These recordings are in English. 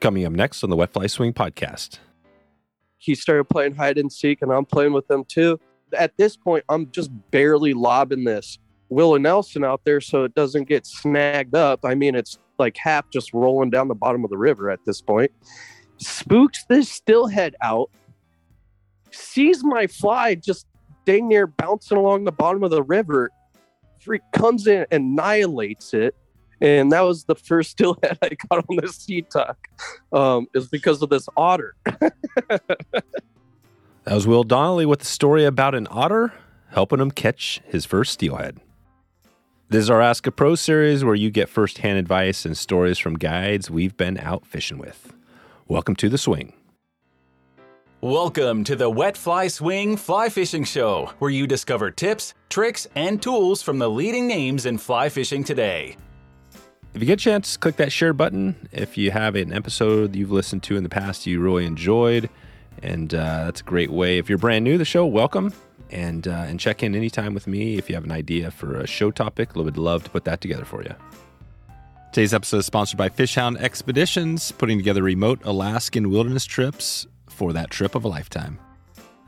Coming up next on the Wet Fly Swing podcast. He started playing hide and seek, and I'm playing with them too. At this point, I'm just barely lobbing this Willie Nelson out there so it doesn't get snagged up. I mean, it's like half just rolling down the bottom of the river at this point. Spooks this steelhead out, sees my fly just dang near bouncing along the bottom of the river, freak comes in, annihilates it. And that was the first steelhead I got on this Situk, um, is because of this otter. that was Will Donnelly with the story about an otter helping him catch his first steelhead. This is our Ask a Pro series where you get firsthand advice and stories from guides we've been out fishing with. Welcome to the swing. Welcome to the Wet Fly Swing Fly Fishing Show, where you discover tips, tricks, and tools from the leading names in fly fishing today. If you get a chance, click that share button. If you have an episode you've listened to in the past you really enjoyed, and uh, that's a great way. If you're brand new to the show, welcome and uh, and check in anytime with me if you have an idea for a show topic. Would love to put that together for you. Today's episode is sponsored by Fishhound Expeditions, putting together remote Alaskan wilderness trips for that trip of a lifetime.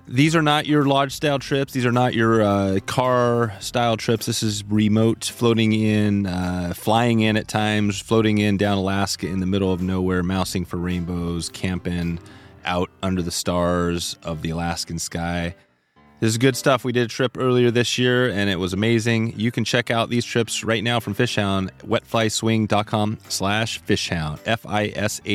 These are not your lodge style trips. These are not your uh, car style trips. This is remote, floating in, uh, flying in at times, floating in down Alaska in the middle of nowhere, mousing for rainbows, camping out under the stars of the Alaskan sky. This is good stuff. We did a trip earlier this year and it was amazing. You can check out these trips right now from Fishhound, wetflyswing.com slash fishhound, F-I-S-H-H-O-U-N-D.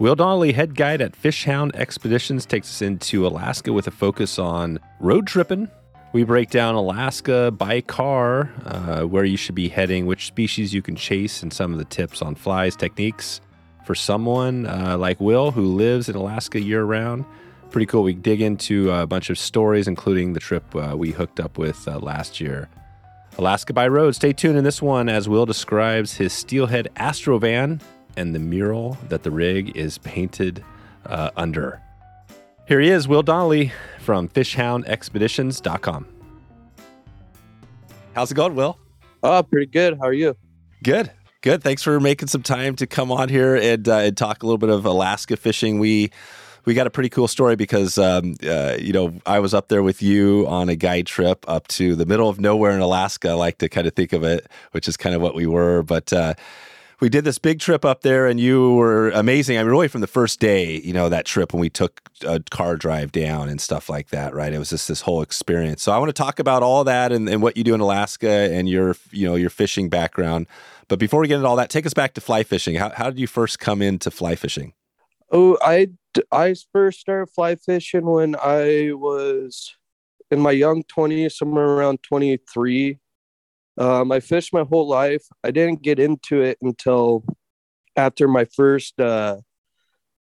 Will Donnelly, head guide at Fishhound Expeditions, takes us into Alaska with a focus on road tripping. We break down Alaska by car, uh, where you should be heading, which species you can chase, and some of the tips on flies techniques for someone uh, like Will who lives in Alaska year round. Pretty cool. We dig into a bunch of stories, including the trip uh, we hooked up with uh, last year. Alaska by road. Stay tuned in this one as Will describes his steelhead Astrovan and the mural that the rig is painted uh, under. Here he is, Will Donnelly from fishhoundexpeditions.com. How's it going, Will? Oh, pretty good. How are you? Good. Good. Thanks for making some time to come on here and, uh, and talk a little bit of Alaska fishing. We we got a pretty cool story because um, uh, you know I was up there with you on a guide trip up to the middle of nowhere in Alaska. I like to kind of think of it, which is kind of what we were, but. Uh, we did this big trip up there and you were amazing. I mean, really from the first day, you know, that trip when we took a car drive down and stuff like that, right? It was just this whole experience. So I want to talk about all that and, and what you do in Alaska and your, you know, your fishing background. But before we get into all that, take us back to fly fishing. How, how did you first come into fly fishing? Oh, I, I first started fly fishing when I was in my young 20s, somewhere around 23. Um, I fished my whole life. I didn't get into it until after my first uh,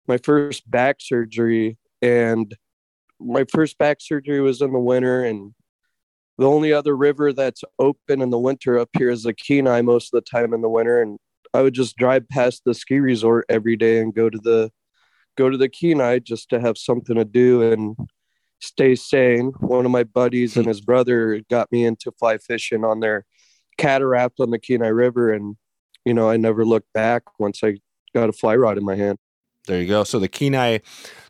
my first back surgery, and my first back surgery was in the winter, and the only other river that's open in the winter up here is the Kenai most of the time in the winter, and I would just drive past the ski resort every day and go to the go to the Kenai just to have something to do. And stay sane. One of my buddies and his brother got me into fly fishing on their cataraft on the Kenai River, and you know I never looked back once I got a fly rod in my hand. There you go. So the Kenai,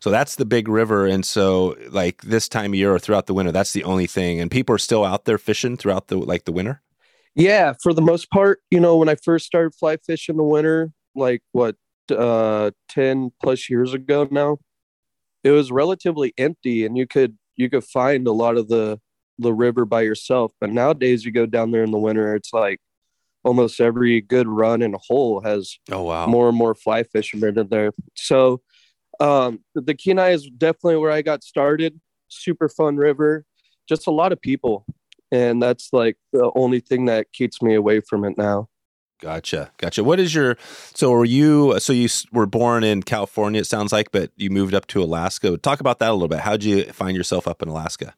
so that's the big river, and so like this time of year or throughout the winter, that's the only thing. And people are still out there fishing throughout the like the winter. Yeah, for the most part, you know, when I first started fly fishing the winter, like what uh 10 plus years ago now, it was relatively empty, and you could you could find a lot of the the river by yourself. But nowadays, you go down there in the winter, it's like almost every good run and hole has oh wow more and more fly fishermen in there. So um, the Kenai is definitely where I got started. Super fun river, just a lot of people, and that's like the only thing that keeps me away from it now. Gotcha, gotcha. What is your so? Were you so you were born in California? It sounds like, but you moved up to Alaska. Talk about that a little bit. How'd you find yourself up in Alaska?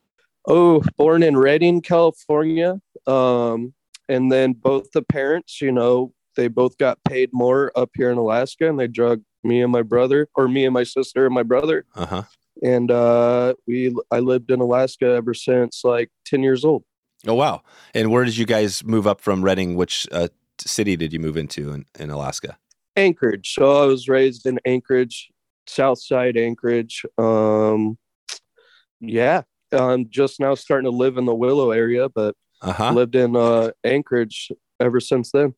Oh, born in Redding, California. Um, and then both the parents, you know, they both got paid more up here in Alaska and they drug me and my brother or me and my sister and my brother. Uh-huh. And uh we I lived in Alaska ever since like 10 years old. Oh wow. And where did you guys move up from Redding? Which uh, city did you move into in, in Alaska? Anchorage. So I was raised in Anchorage, South Side Anchorage. Um, yeah, I'm just now starting to live in the Willow area, but Uh-huh. lived in uh, Anchorage ever since then.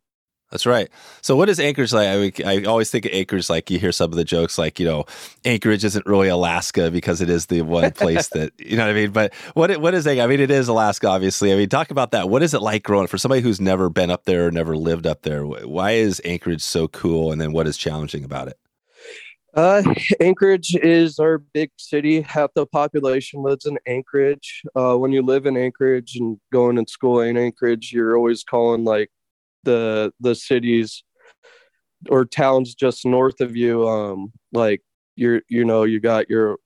That's right. So, what is Anchorage like? I, I always think of Anchorage like you hear some of the jokes, like you know, Anchorage isn't really Alaska because it is the one place that you know what I mean. But what what is Anchorage? I mean, it is Alaska, obviously. I mean, talk about that. What is it like growing for somebody who's never been up there or never lived up there? Why is Anchorage so cool? And then what is challenging about it? Uh, Anchorage is our big city. Half the population lives in Anchorage. Uh, when you live in Anchorage and going to school in Anchorage, you're always calling like the the cities or towns just north of you. Um, like you're you know you got your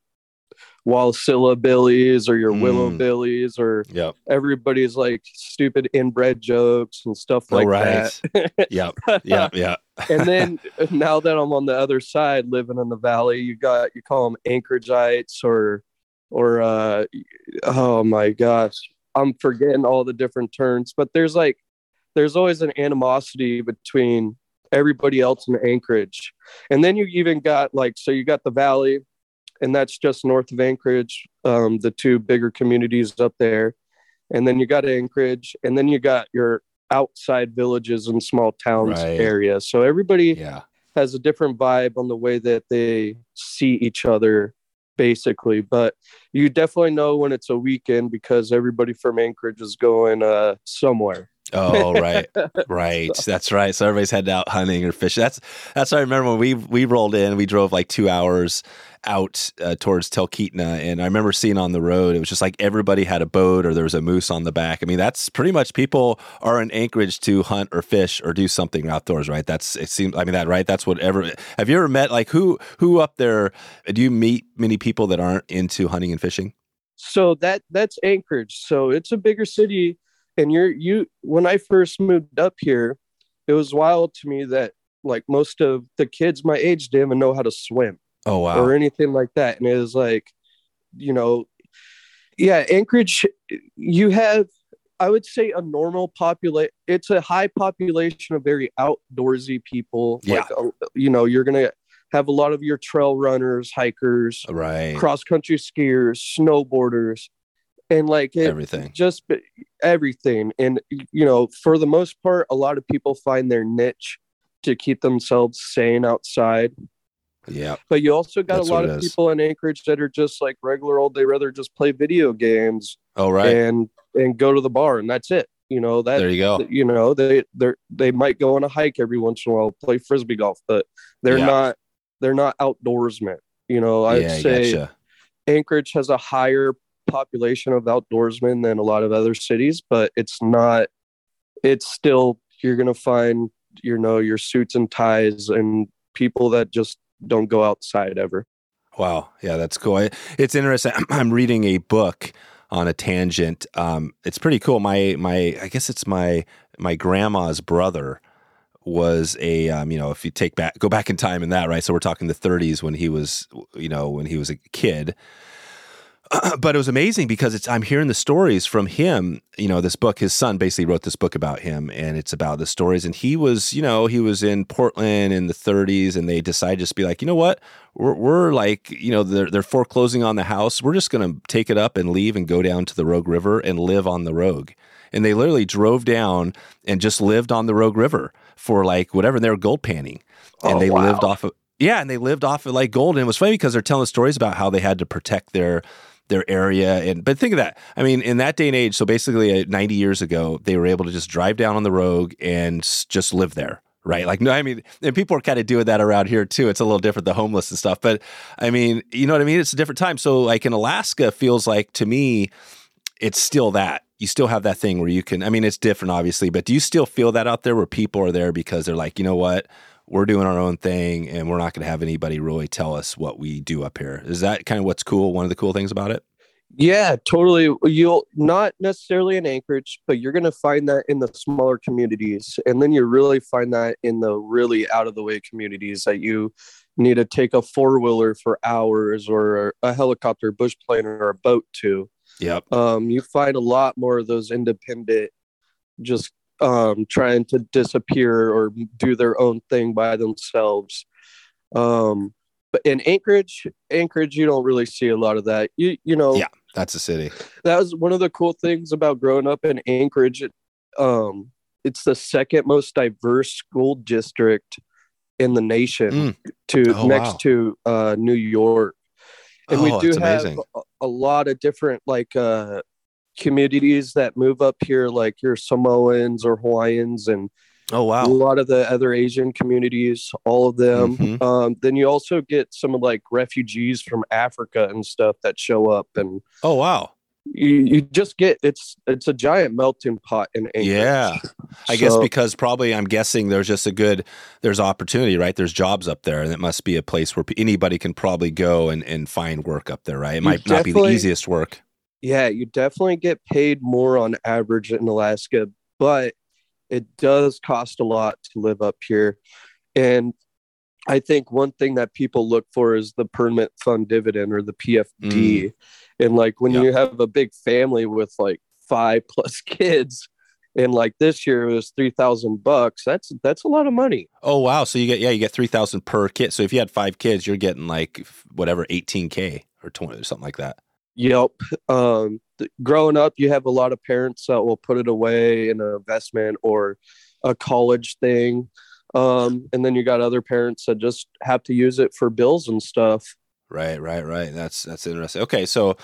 Wasilla Billies or your Willow Mm. Billies or Yep. everybody's like stupid inbred jokes and stuff like oh, right. that. yeah, yeah, yeah. and then now that I'm on the other side, living in the valley, you got you call them Anchorageites or or uh, oh my gosh, I'm forgetting all the different terms. But there's like there's always an animosity between everybody else in Anchorage, and then you even got like so you got the valley, and that's just north of Anchorage, um, the two bigger communities up there, and then you got Anchorage, and then you got your outside villages and small towns Right. area. So everybody Yeah. has a different vibe on the way that they see each other, basically. But you definitely know when it's a weekend because everybody from Anchorage is going uh, somewhere. Oh, right, right. That's right. So everybody's heading out hunting or fishing. That's that's. what I remember when we we rolled in. We drove like two hours out uh, towards Talkeetna, and I remember seeing on the road. It was just like everybody had a boat or there was a moose on the back. I mean, that's pretty much people are in Anchorage to hunt or fish or do something outdoors, right? That's it seems. I mean, that right. That's whatever. Have you ever met like who who up there? Do you meet many people that aren't into hunting and fishing? So that that's Anchorage. So it's a bigger city, and you're you. When I first moved up here, it was wild to me that like most of the kids my age didn't even know how to swim. Oh wow. or anything like that. And it was like, you know, yeah, Anchorage, you have, I would say, a normal population. It's a high population of very outdoorsy people. Yeah. Like, uh, you know, you're going to have a lot of your trail runners, hikers, right. cross country skiers, snowboarders, and like it, Everything. just everything. And, you know, for the most part, a lot of people find their niche to keep themselves sane outside Yeah. but you also got That's a lot of people in Anchorage that are just like regular old. They rather just play video games Oh right. and and go to the bar, and that's it. You know that there you go. you know they they they might go on a hike every once in a while, play frisbee golf, but they're Yeah. not they're not outdoorsmen. You know, I'd yeah, say gotcha. Anchorage has a higher population of outdoorsmen than a lot of other cities, but it's not. It's still you're gonna find you know your suits and ties and people that just don't go outside ever. Wow. Yeah, that's cool. I, it's interesting. I'm reading a book on a tangent. Um, it's pretty cool. My my I guess it's my my grandma's brother was a um, you know if you take back go back in time in that right so we're talking the 30s when he was you know when he was a kid but it was amazing because it's I'm hearing the stories from him. You know, this book, his son basically wrote this book about him, and it's about the stories. And he was, you know, he was in Portland in the 30s, and they decided just to be like, you know what, we're, we're like, you know, they're they're foreclosing on the house. We're just going to take it up and leave and go down to the Rogue River and live on the Rogue. And they literally drove down and just lived on the Rogue River for like whatever. And They were gold panning, and Oh, they wow. lived off of yeah, and they lived off of like gold. And it was funny because they're telling stories about how they had to protect their their area. And but think of that. I mean, in that day and age, so basically uh, 90 years ago, they were able to just drive down on the rogue and just live there. Right. Like, no, I mean, and people are kind of doing that around here too. It's a little different, the homeless and stuff. But I mean, you know what I mean? It's a different time. So, like in Alaska, feels like to me, it's still that. You still have that thing where you can, I mean, it's different, obviously, but do you still feel that out there where people are there because they're like, you know what? We're doing our own thing and we're not going to have anybody really tell us what we do up here. Is that kind of what's cool? One of the cool things about it? Yeah, totally. You'll not necessarily in Anchorage, but you're going to find that in the smaller communities. And then you really find that in the really out of the way communities that you need to take a four wheeler for hours or a helicopter, bush plane, or a boat to. Yep. Um, you find a lot more of those independent, just um, trying to disappear or do their own thing by themselves. Um, but in Anchorage, Anchorage, you don't really see a lot of that. You you know, Yeah. That's a city. that was one of the cool things about growing up in Anchorage. It, um, it's the second most diverse school district in the nation, Mm. to Oh, next wow. to uh, New York, and we Oh, do have amazing. a lot of different like uh, communities that move up here, like your Samoans or Hawaiians, and Oh wow, a lot of the other Asian communities, all of them. Mhm. Um, then you also get some of like refugees from Africa and stuff that show up, and Oh wow. you, you just get it's it's a giant melting pot in Anchorage. Yeah. I guess because probably I'm guessing there's just a good there's opportunity, right? There's jobs up there, and it must be a place where anybody can probably go and, and find work up there, right? It might not be the easiest work. Yeah, you definitely get paid more on average in Alaska, but it does cost a lot to live up here. And I think one thing that people look for is the permanent fund dividend or the PFD. Mm. And like when Yeah. you have a big family with like five plus kids, and like this year it was three thousand bucks. That's that's a lot of money. Oh wow! So you get yeah, you get three thousand per kid. So if you had five kids, you're getting like whatever eighteen k or twenty or something like that. Yep. Um, th- growing up, you have a lot of parents that will put it away in an investment or a college thing. Um, and then you got other parents that just have to use it for bills and stuff. Right, right, right. That's that's interesting. Okay, so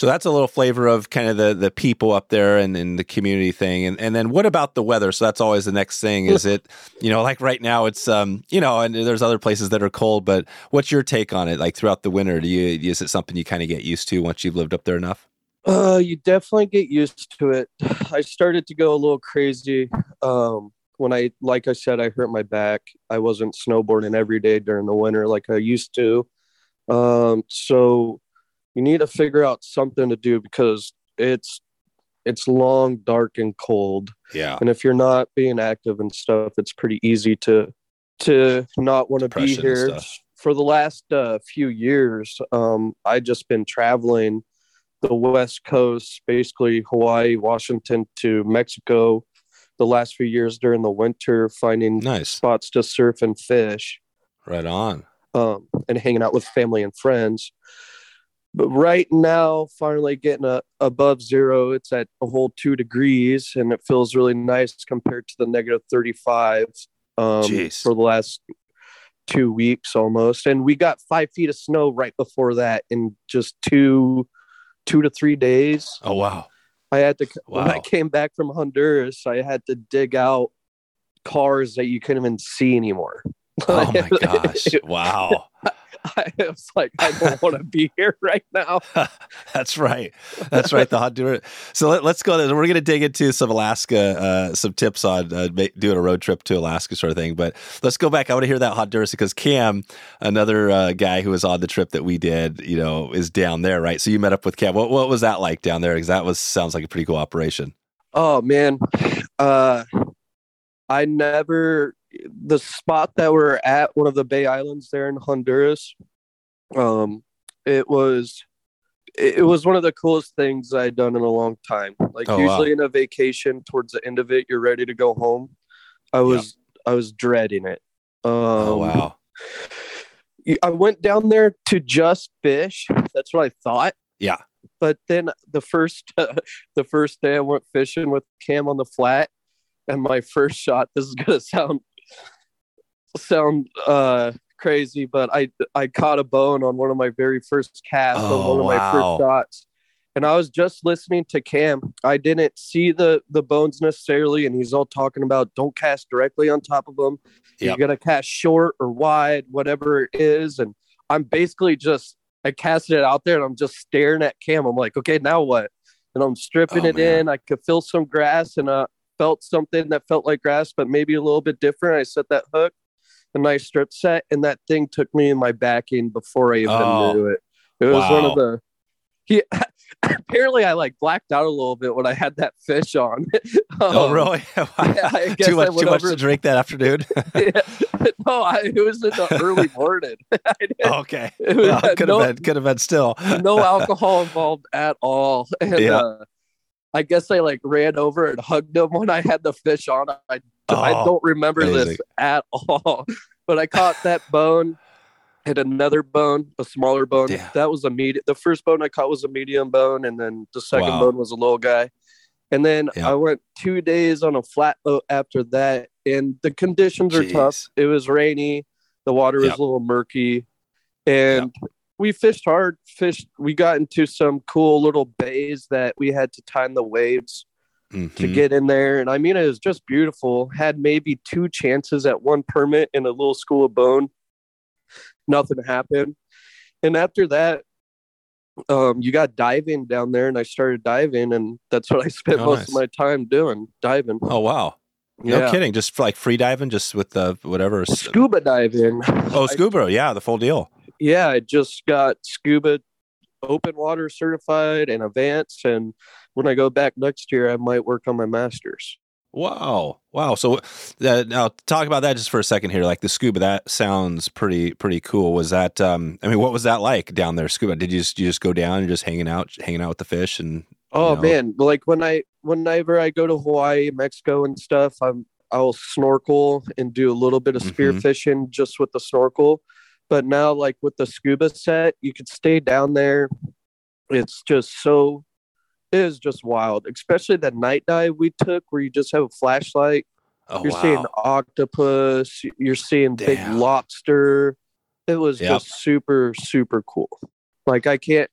so that's a little flavor of kind of the the people up there and, and the community thing. And and then what about the weather? So that's always the next thing. Is it you know like right now it's um you know and there's other places that are cold, but what's your take on it? Like throughout the winter, do you is it something you kind of get used to once you've lived up there enough? Uh, you definitely get used to it. I started to go a little crazy. Um, when I, like I said, I hurt my back. I wasn't snowboarding every day during the winter like I used to. Um, so you need to figure out something to do because it's it's long, dark, and cold. Yeah, And if you're not being active and stuff, it's pretty easy to to not want to be here. For the last uh, few years, um, I just been traveling the West Coast, basically Hawaii, Washington to Mexico. The last few years during the winter, finding nice, spots to surf and fish right on. Um, and hanging out with family and friends. But right now, finally getting a, above zero, it's at a whole two degrees, and it feels really nice compared to the negative 35 um, for the last two weeks almost. And we got five feet of snow right before that in just two, two to three days. Oh wow, I had to when I came back from Honduras, I had to dig out cars that you couldn't even see anymore. Oh my gosh, wow. I was like, I don't want to be here right now. That's right. That's right. The Honduras. So let, us go. We're going to dig into some Alaska, uh, some tips on uh, ma- doing a road trip to Alaska, sort of thing. But let's go back. I want to hear that hot Honduras because Cam, another uh, guy who was on the trip that we did, you know, is down there, right? So you met up with Cam. What what was that like down there? Because that was sounds like a pretty cool operation. Oh man, uh, I never the spot that we're at one of the Bay Islands there in Honduras. Um, it was it was one of the coolest things I'd done in a long time. Like Oh, wow. usually in a vacation, towards the end of it, you're ready to go home. I was I was dreading it. Um, oh wow. I went down there to just fish. That's what I thought. Yeah. But then the first the first day I went fishing with Cam on the flat, and my first shot. This is gonna sound sound uh, crazy, but I I caught a bone on one of my very first casts Oh, on one of my first shots. And I was just listening to Cam. I didn't see the the bones necessarily, and he's all talking about don't cast directly on top of them. Yep. You're gonna cast short or wide, whatever it is. And I'm basically just I casted it out there, and I'm just staring at Cam. I'm like, okay, now what? And I'm stripping Oh, it man. in. I could feel some grass, and uh, felt something that felt like grass, but maybe a little bit different. I set that hook, a nice strip set, and that thing took me in my backing before I even Oh, knew it. It was one of the he apparently I like blacked out a little bit when I had that fish on. oh Um, really? I guess too much. Too much to drink that afternoon. no, I, it was in the early morning. Okay. was, Well, could have no, been. Could have been still. no alcohol involved at all. And, Yeah. uh, I guess I like ran over and hugged him when I had the fish on. I I Oh, don't remember amazing. this at all, but I caught that bone. Hit another bone, a smaller bone. That was a medium. The first bone I caught was a medium bone, and then the second Wow. bone was a little guy. And then Yeah. I went two days on a flat boat after that, and the conditions are tough. It was rainy, the water was Yep. a little murky, and we fished hard. Fished. We got into some cool little bays that we had to time the waves to Mhm. get in there. And I mean, it was just beautiful. Had maybe two chances at one permit in a little school of bone. Nothing happened. And after that, um, you got diving down there, and I started diving, and that's what I spent Oh, most nice. of my time doing diving. Oh wow. No yeah. kidding. Just like free diving, just with the whatever. Scuba diving. Oh, scuba. Yeah, the full deal. Yeah, I just got scuba open water certified and advanced. And when I go back next year, I might work on my master's. Wow. Wow. So uh, now talk about that just for a second here. Like the scuba, that sounds pretty pretty cool. Was that um I mean, what was that like down there scuba? Did you just you just go down and just hanging out hanging out with the fish and Oh know? man, like when I whenever I go to Hawaii, Mexico and stuff, I'm I'll snorkel and do a little bit of spear Mhm. fishing just with the snorkel. But now like with the scuba set, you could stay down there. It's just so it is just wild, especially that night dive we took where you just have a flashlight. oh you're wow. seeing octopus, you're seeing big lobster. It was Yep. just super, super cool. Like I can't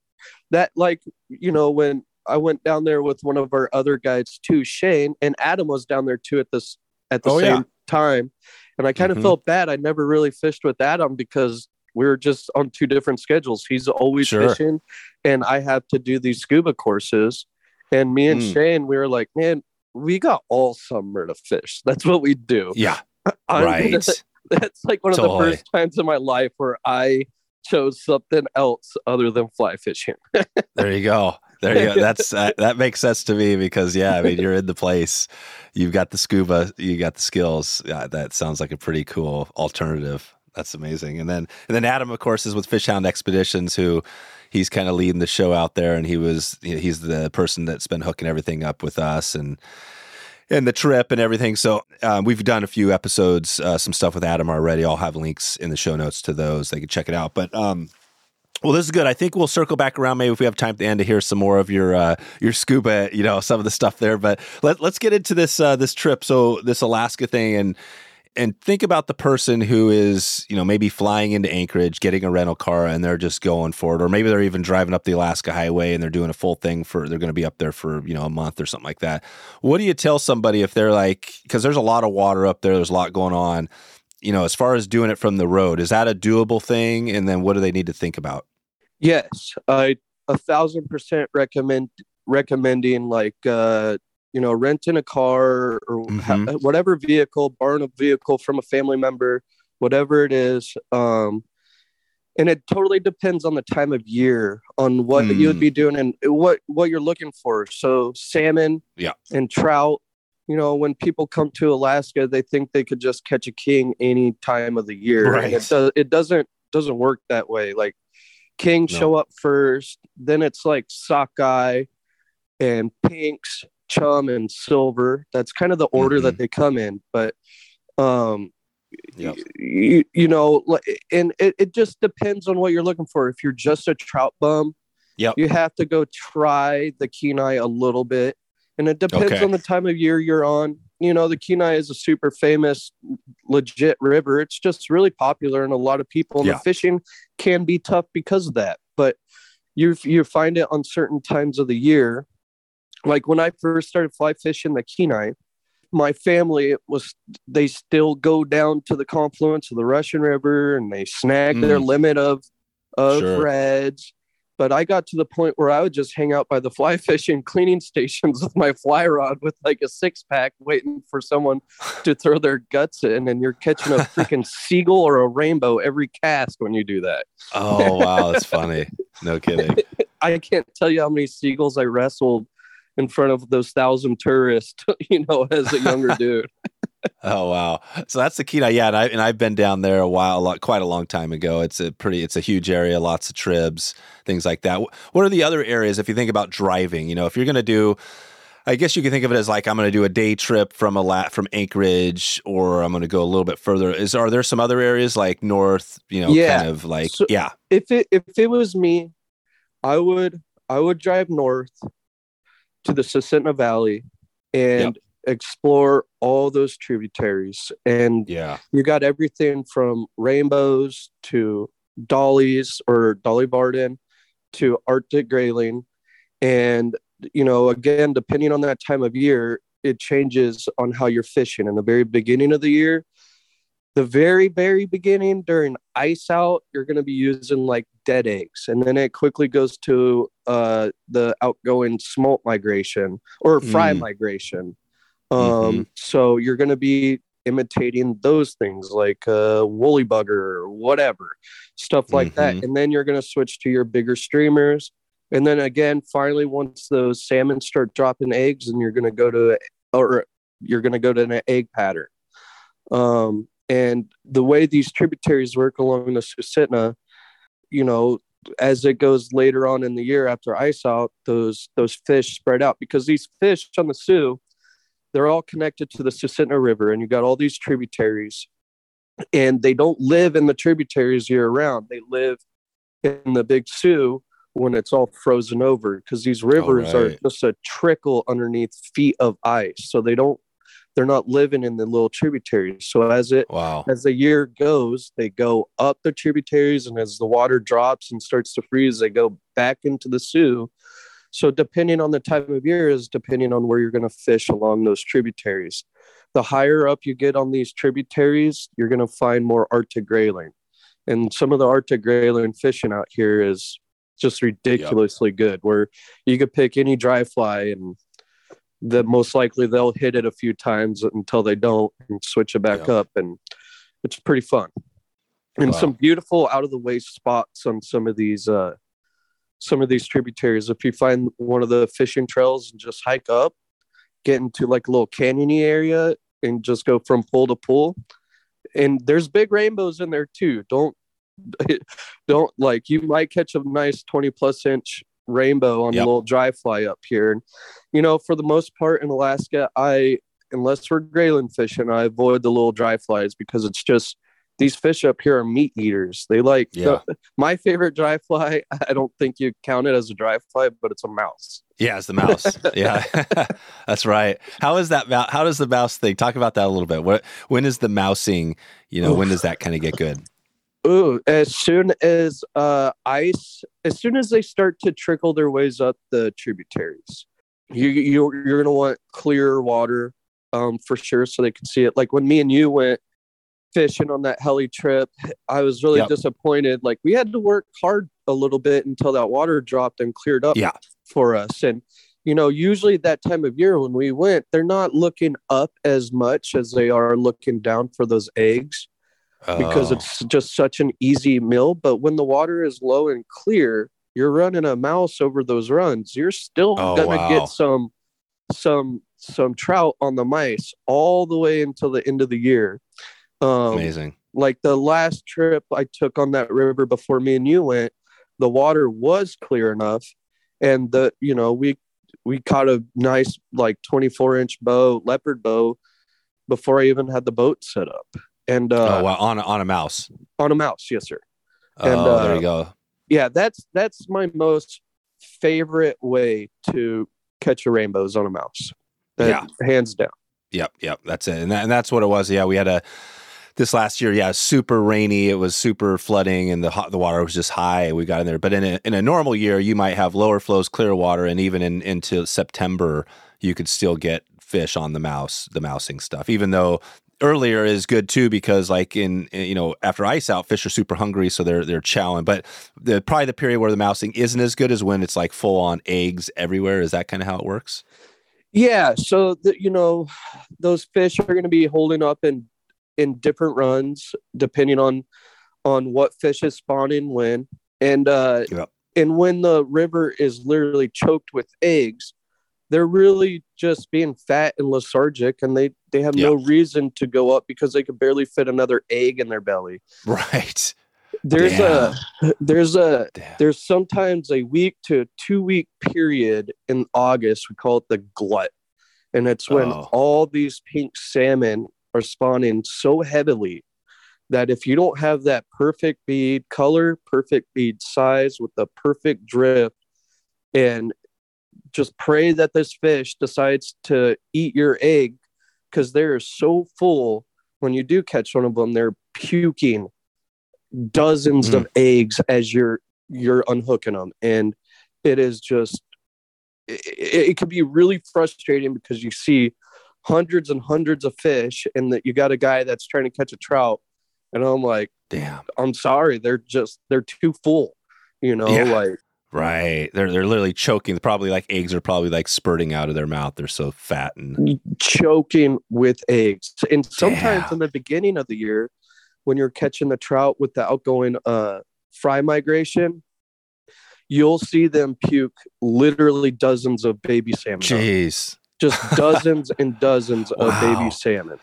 that like you know when I went down there with one of our other guides too, Shane, and Adam was down there too at this at the Oh, same yeah. time. And I kind of Mhm. felt bad. I never really fished with Adam because we were just on two different schedules. He's always Sure. fishing, and I have to do these scuba courses. And me and Mm. Shane, we were like, man, we got all summer to fish. That's what we do. Yeah. I'm right. gonna- that's like one of the first times in my life where I chose something else other than fly fishing. There you go. There you go. That's uh, that makes sense to me because yeah, I mean you're in the place, you've got the scuba, you got the skills. Yeah, that sounds like a pretty cool alternative. That's amazing. And then and then Adam, of course, is with Fishhound Expeditions, who he's kind of leading the show out there, and he was he's the person that's been hooking everything up with us and and the trip and everything. So um, we've done a few episodes, uh, some stuff with Adam already. I'll have links in the show notes to those. They can check it out. But um, well, this is good. I think we'll circle back around maybe if we have time at the end to hear some more of your uh, your scuba, you know, some of the stuff there. But let, let's get into this uh, this trip. So this Alaska thing and and think about the person who is you know maybe flying into Anchorage, getting a rental car, and they're just going for it, or maybe they're even driving up the Alaska Highway and they're doing a full thing for they're going to be up there for you know a month or something like that. What do you tell somebody if they're like because there's a lot of water up there, there's a lot going on. You know, as far as doing it from the road, is that a doable thing? And then what do they need to think about? yes, I a thousand percent recommend recommending like uh you know renting a car or ha- Mhm. whatever vehicle, borrowing a vehicle from a family member, whatever it is. Um, and it totally depends on the time of year on what you Mm. would be doing and what what you're looking for. So salmon, Yeah. and trout. You know, when people come to Alaska, they think they could just catch a king any time of the year. Right. it does. It doesn't doesn't work that way. Like king No. show up first, then it's like sockeye and pinks, chum, and silver. That's kind of the order that they come in. But um, Yep. you, you know, and it, it just depends on what you're looking for. If you're just a trout bum, Yep. you have to go try the Kenai a little bit. And it depends Okay. on the time of year you're on. You know, the Kenai is a super famous, legit river. It's just really popular and a lot of people. And Yeah. the fishing can be tough because of that. But you you find it on certain times of the year. Like when I first started fly fishing the Kenai, my family was they still go down to the confluence of the Russian River and they snag their Mm. limit of of Sure. reds. But I got to the point where I would just hang out by the fly fishing cleaning stations with my fly rod with like a six pack, waiting for someone to throw their guts in, and you're catching a freaking seagull or a rainbow every cast when you do that. Oh wow, that's funny. No kidding. I can't tell you how many seagulls I wrestled in front of those thousand tourists, you know, as a younger dude. Oh wow! So that's the Kenai, yeah. And I and I've been down there a while, a lot, quite a long time ago. It's a pretty, it's a huge area, lots of tribs, things like that. What are the other areas if you think about driving? You know, if you're going to do I guess you can think of it as like I'm going to do a day trip from a lat from Anchorage, or I'm going to go a little bit further. Is are there some other areas like north? You know, Yeah. kind of like So- yeah, if it if it was me, I would I would drive north to the Susitna Valley and explore all those tributaries. And yeah, you got everything from rainbows to dollies or dolly Varden to arctic grayling. And you know again depending on that time of year it changes on how you're fishing. In the very beginning of the year the very very beginning during ice out you're going to be using like dead eggs. And then it quickly goes to uh, the outgoing smolt migration or fry Mm. migration um, Mhm. so you're going to be imitating those things like uh, woolly bugger or whatever stuff like Mhm. that and then you're going to switch to your bigger streamers and then again finally once those salmon start dropping eggs and you're going to go to or you're going to go to an egg pattern um, and the way these tributaries work along the Susitna, you know, as it goes later on in the year after ice out, those those fish spread out because these fish on the Su, they're all connected to the Susitna River, and you got all these tributaries, and they don't live in the tributaries year round. They live in the Big Su when it's all frozen over because these rivers are just a trickle underneath feet of ice, so they don't. They're not living in the little tributaries. So as it wow, as the year goes, they go up the tributaries, and as the water drops and starts to freeze, they go back into the Su. So, depending on the time of year, is depending on where you're going to fish along those tributaries. The higher up you get on these tributaries, you're going to find more Arctic grayling, and some of the Arctic grayling fishing out here is just ridiculously good. Where you could pick any dry fly and that most likely they'll hit it a few times until they don't and switch it back Yeah. up and it's pretty fun and Wow. some beautiful out of the way spots on some of these uh some of these tributaries. If you find one of the fishing trails and just hike up get into like a little canyony area and just go from pool to pool. And there's big rainbows in there too. Don't don't like you might catch a nice 20 plus inch rainbow on Yep. a little dry fly up here. And you know for the most part in alaska i unless we're grayling fishing i avoid the little dry flies because it's just these fish up here are meat eaters they like Yeah. my favorite dry fly i don't think you count it as a dry fly but it's a mouse yeah, it's the mouse. yeah, that's right. How is that? How does the mouse thing? Talk about that a little bit. What when is the mousing? You know, when does that kind of get good? Ooh, as soon as uh, ice, as soon as they start to trickle their ways up the tributaries, you, you you're gonna want clear water, um, for sure, so they can see it. Like when me and you went fishing on that heli trip, I was really Yep. disappointed. Like we had to work hard a little bit until that water dropped and cleared up Yeah. for us. And you know, usually that time of year when we went, they're not looking up as much as they are looking down for those eggs because Oh. it's just such an easy meal. But when the water is low and clear, you're running a mouse over those runs. You're still Oh, gonna wow. get some some some trout on the mice all the way until the end of the year. Um, amazing. like the last trip I took on that river before me and you went, the water was clear enough, and the you know we we caught a nice like 24 inch bow leopard bow before I even had the boat set up and uh, oh wow, on a, on a mouse. on a mouse, yes sir. And, oh, there uh, you go. Yeah, that's that's my most favorite way to catch a rainbow is on a mouse. That- Yeah. hands down. Yep, yep, that's it, and, that, and that's what it was. Yeah, we had a this last year. Yeah, super rainy. It was super flooding, and the hot, the water was just high. We got in there, but in a in a normal year, you might have lower flows, clear water, and even in into September, you could still get fish on the mouse, the mousing stuff. Even though earlier is good too, because like in, you know after ice out, fish are super hungry, so they're they're chowing. But the probably the period where the mousing isn't as good is when it's like full on eggs everywhere. Is that kind of how it works? Yeah, so the, you know, those fish are going to be holding up in in different runs depending on on what fish is spawning when, and uh, Yep. and when the river is literally choked with eggs, they're really just being fat and lethargic, and they they have no reason to go up because they could barely fit another egg in their belly. Right. There's a there's a Damn. there's sometimes a week to a two week period in August. We call it the glut And it's when Oh. all these pink salmon are spawning so heavily that if you don't have that perfect bead color, perfect bead size with the perfect drift, and just pray that this fish decides to eat your egg because they're so full when you do catch one of them, they're puking dozens of hmm. eggs as you're you're unhooking them. And it is just it, it it could be really frustrating because you see hundreds and hundreds of fish and that you got a guy that's trying to catch a trout and i'm like Damn. i'm sorry they're just they're too full you know Yeah. like Right. They're they're literally choking. Probably like eggs are probably like spurting out of their mouth. They're so fat and choking with eggs and sometimes Damn. in the beginning of the year when you're catching the trout with the outgoing uh fry migration you'll see them puke literally dozens of baby salmon jeez. Just dozens and dozens of baby salmon.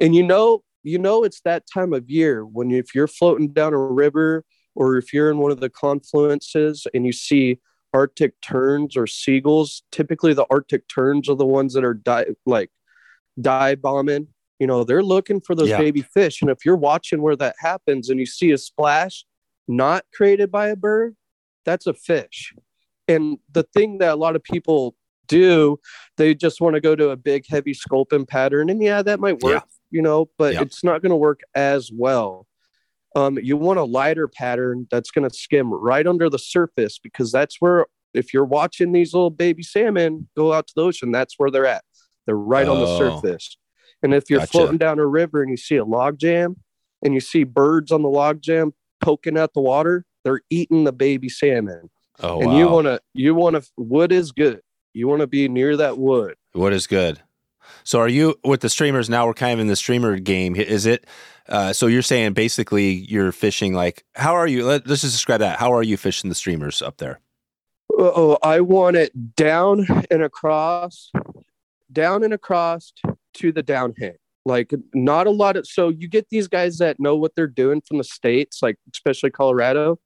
And you know, you know, it's that time of year when you, if you're floating down a river or if you're in one of the confluences and you see Arctic terns or seagulls, typically the Arctic terns are the ones that are di- like dive bombing. You know, they're looking for those Yeah. baby fish. And if you're watching where that happens and you see a splash not created by a bird, that's a fish. And the thing that a lot of people do they just want to go to a big heavy sculpin pattern and yeah that might work you know but Yeah. it's not going to work as well um, you want a lighter pattern that's going to skim right under the surface because that's where if you're watching these little baby salmon go out to the ocean that's where they're at they're right on the Oh. surface and if you're Gotcha. floating down a river and you see a log jam and you see birds on the log jam poking at the water they're eating the baby salmon Oh and wow. you want to you want to wood is good you want to be near that wood What is good? So are you with the streamers now? We're kind of in the streamer game. Is it? Uh, so you're saying basically you're fishing like how are you? Let, let's just describe that. How are you fishing the streamers up there? oh i want it down and across down and across to the downhand like not a lot of so you get these guys that know what they're doing from the states like especially colorado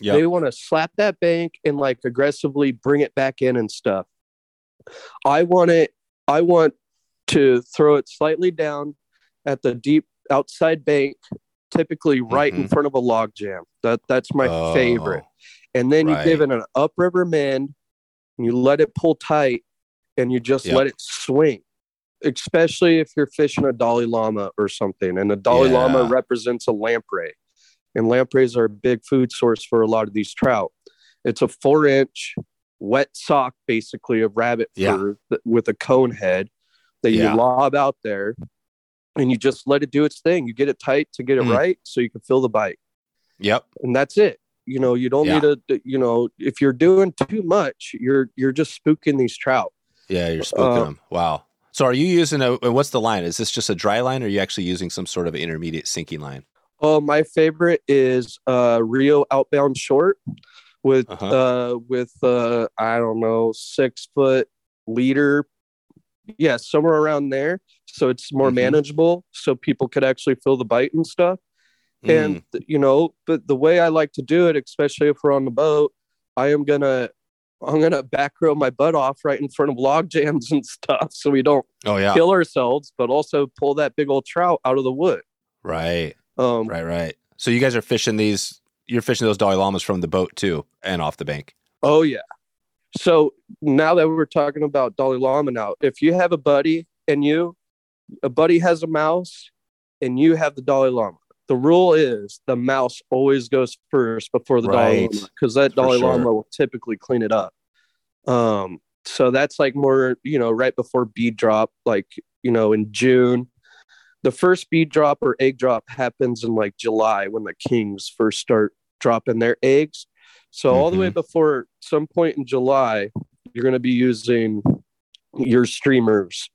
Yeah. they want to slap that bank and like aggressively bring it back in and stuff i want it i want to throw it slightly down at the deep outside bank typically right in Mhm. front of a log jam that that's my Oh, favorite and then you give it an upriver mend and you let it pull tight and you just Yep. let it swing especially if you're fishing a dolly llama or something and a dolly llama Yeah. represents a lamprey and lampreys are a big food source for a lot of these trout it's a four inch wet sock basically of rabbit Yeah. fur with a cone head that Yeah. you lob out there and you just let it do its thing you get it tight to get it Mm. right so you can feel the bite Yep. and that's it you know you don't Yeah. need to you know if you're doing too much you're you're just spooking these trout Yeah, you're spooking Uh, them. Wow. So are you using a? What's the line? Is this just a dry line, or are you actually using some sort of intermediate sinking line? oh my favorite is uh rio outbound short with Uh-huh. uh with uh i don't know six foot leader yeah somewhere around there so it's more Mhm. manageable so people could actually feel the bite and stuff Mm, and you know but the way i like to do it especially if we're on the boat i am gonna i'm gonna back row my butt off right in front of log jams and stuff so we don't oh yeah. kill ourselves but also pull that big old trout out of the wood Right. um Right. Right. So you guys are fishing these. You're fishing those dolly Llamas from the boat too, and off the bank. oh yeah so now that we're talking about dolly Llama now if you have a buddy and you a buddy has a mouse and you have the dolly Llama. the rule is the mouse always goes first before the dolly Right. llama because that dolly sure. llama will typically clean it up um so that's like more you know right before bead drop like you know in june the first bead drop or egg drop happens in like july when the kings first start dropping their eggs so all the way before some point in july you're going to be using your streamers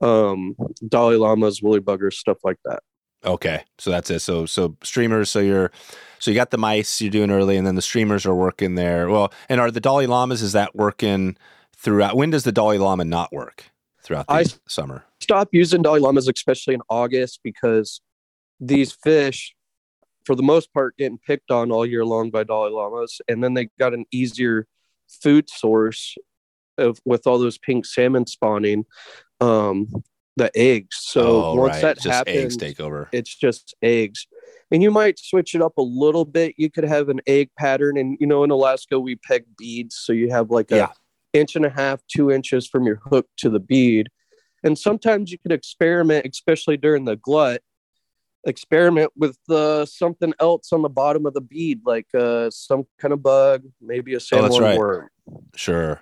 um dolly Llamas, woolly buggers stuff like that Okay, so that's it. So so streamers. So you're so you got the mice you're doing early, and then the streamers are working there. Well, and are the dolly Llamas? Is that working throughout? When does the dolly Llama not work throughout the I- summer? stop using dolly llamas, especially in august because these fish for the most part getting picked on all year long by dolly llamas, and then they got an easier food source of with all those pink salmon spawning um, the eggs. So oh, once right. that just happens, eggs take over. it's just eggs. And you might switch it up a little bit. You could have an egg pattern, and you know, in Alaska we peg beads, so you have like a Yeah. Inch and a half, two inches from your hook to the bead. And sometimes you can experiment, especially during the glut, experiment with uh, something else on the bottom of the bead, like uh, some kind of bug, maybe a Oh, that's right. worm. Sure.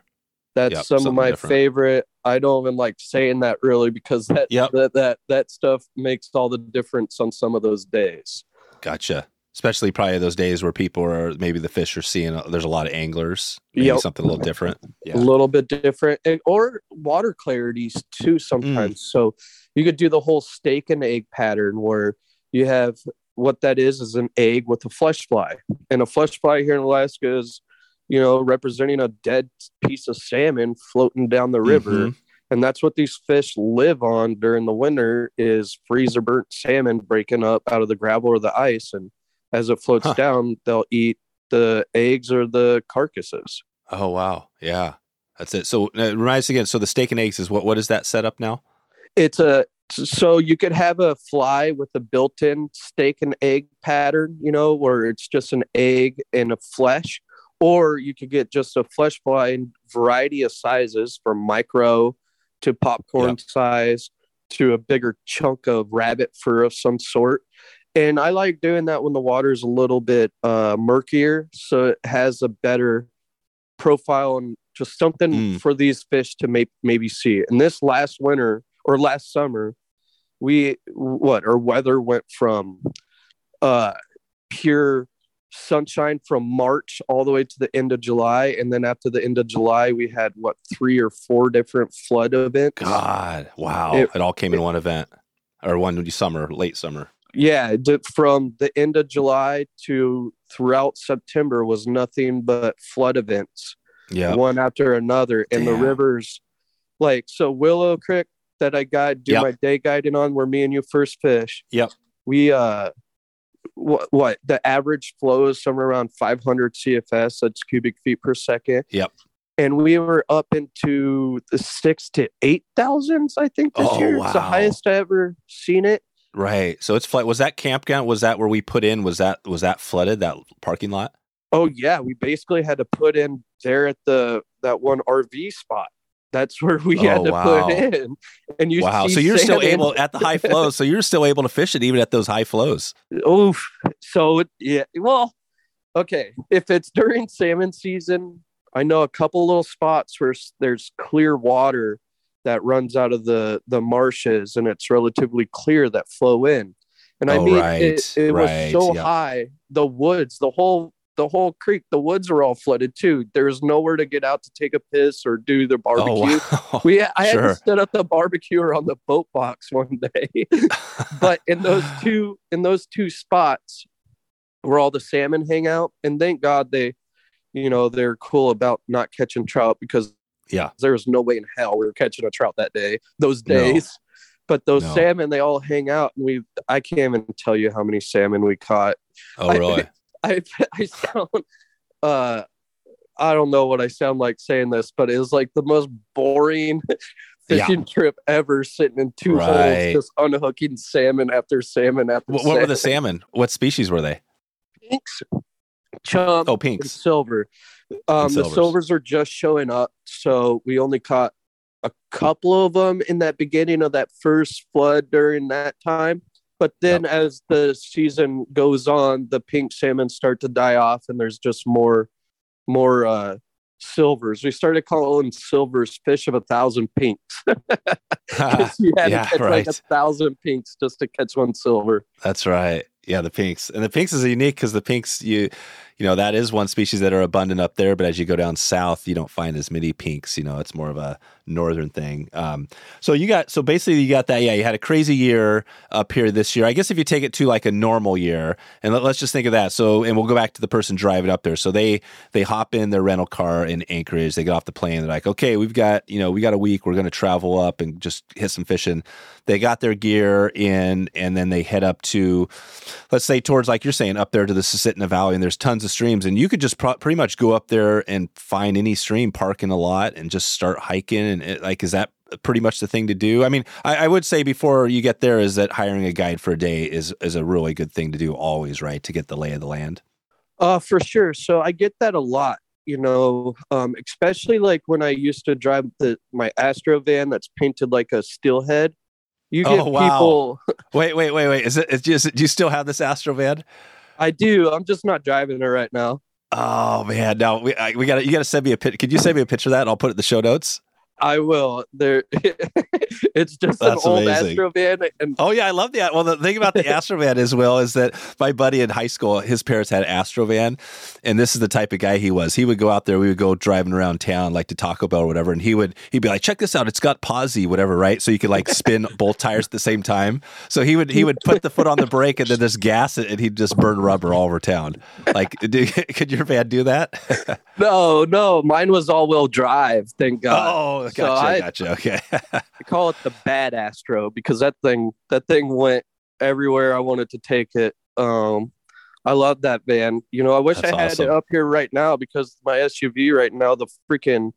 That's Yep, some of my different. favorite. I don't even like saying that really because that, Yep. that that that stuff makes all the difference on some of those days. Gotcha. Especially probably those days where people are maybe the fish are seeing. There's a lot of anglers. Maybe Yep. something a little different. Yeah. a little bit different and or water clarities too sometimes so you could do the whole steak and egg pattern where you have what that is is an egg with a flesh fly and a flesh fly here in alaska is you know representing a dead piece of salmon floating down the river Mhm. and that's what these fish live on during the winter is freezer burnt salmon breaking up out of the gravel or the ice and as it floats Huh. down they'll eat the eggs or the carcasses Oh wow. Yeah. That's it. So uh, remind us again. So the steak and eggs is what? What is that setup now? it's a so you could have a fly with a built-in steak and egg pattern you know where it's just an egg and a flesh or you could get just a flesh fly in variety of sizes from micro to popcorn size to a bigger chunk of rabbit fur of some sort and i like doing that when the water's a little bit uh, murkier so it has a better profile and just something Mm. for these fish to may- maybe see and this last winter or last summer we what our weather went from uh pure sunshine from march all the way to the end of july and then after the end of july we had what three or four different flood events God. Wow. It- It, all came in one event or one summer, late summer. Yeah from the end of july to throughout september was nothing but flood events Yeah. one after another and the rivers like so willow creek that i got do Yep. my day guiding on where me and you first fish Yep. we uh what, what the average flow is somewhere around 500 cfs that's cubic feet per second Yep. and we were up into the six to eight thousands i think this Oh, year it's the highest i ever seen it Right. So it's flood. Was that campground? Was that where we put in? Was that was that flooded? That parking lot? oh yeah we basically had to put in there at the that one rv spot that's where we had Oh, to wow. put in and you wow. see So you're still able at the high flows. So you're still able to fish it even at those high flows. Oof. So yeah, well, okay. If it's during salmon season, I know a couple little spots where there's clear water that runs out of the the marshes, and it's relatively clear that flow in. And I Oh, mean, right, it, it was so yeah. high. The woods, the whole the whole creek, the woods were all flooded too. There was nowhere to get out to take a piss or do the oh, barbecue. Oh, wow. We, I had to set up the barbecue on the boat box one day. but in those two in those two spots where all the salmon hang out, and thank God they, you know, they're cool about not catching trout because Yeah. there was no way in hell we were catching a trout that day, those No. days. But those No. salmon, they all hang out, and we I can't even tell you how many salmon we caught. Oh, I- really? I I sound uh I don't know what I sound like saying this, but it was like the most boring Yeah. fishing trip ever sitting in two Right. holes just unhooking salmon after salmon after What, what were the salmon? What species were they? pinks chum Oh, pinks. silver. Um the silvers. are just showing up so we only caught a couple of them in that beginning of that first flood during that time. But then as the season goes on the pink salmon start to die off and there's just more more uh silvers. We started calling silvers fish of a thousand pinks. You had Yeah, to catch like a thousand pinks just to catch one silver. That's right. Yeah, the pinks. And the pinks is unique because the pinks, you you know, that is one species that are abundant up there, but as you go down south, you don't find as many pinks. You know, it's more of a northern thing. Um, so you got so basically you got that. Yeah, you had a crazy year up here this year. I guess if you take it to like a normal year, and let, us just think of that. So, and we'll go back to the person driving up there. So they they hop in their rental car in Anchorage. They get off the plane. They're like, okay, we've got you know we got a week. We're going to travel up and just hit some fishing. They got their gear in, and then they head up to, let's say towards like you're saying up there to the Susitna Valley, and there's tons of streams, and you could just pro- pretty much go up there and find any stream, park in a lot, and just start hiking. And it, like, is that pretty much the thing to do? I mean, I, I, would say before you get there is that hiring a guide for a day is is a really good thing to do always, right? To get the lay of the land. Uh, for sure. So I get that a lot, you know, um, especially like when I used to drive the my Astro van that's painted like a steelhead. You get oh, wow. people. wait, wait, wait, wait. Is it? Is just, do you still have this Astro van? I do. I'm just not driving it right now. Oh man, now we I, we got you got to send me a picture. Could you send me a picture of that? and I'll put it in the show notes. I will. There, it's just That's an old amazing. Astro van. And oh yeah, I love that. Well, the thing about the Astro van as well is that my buddy in high school, his parents had Astro van, and this is the type of guy he was. He would go out there. We would go driving around town, like to Taco Bell or whatever, and he would he'd be like, "Check this out. It's got posi, whatever, right? So you could like spin both tires at the same time. So he would he would put the foot on the brake and then just gas it, and he'd just burn rubber all over town. Like, could your van do that? no, no, mine was all wheel drive. Thank God. Oh, gotcha, so I, gotcha. Okay. I call it the bad Astro because that thing that thing went everywhere I wanted to take it. Um, I love that van. You know, I wish That's I had awesome. it up here right now because my SUV right now, the freaking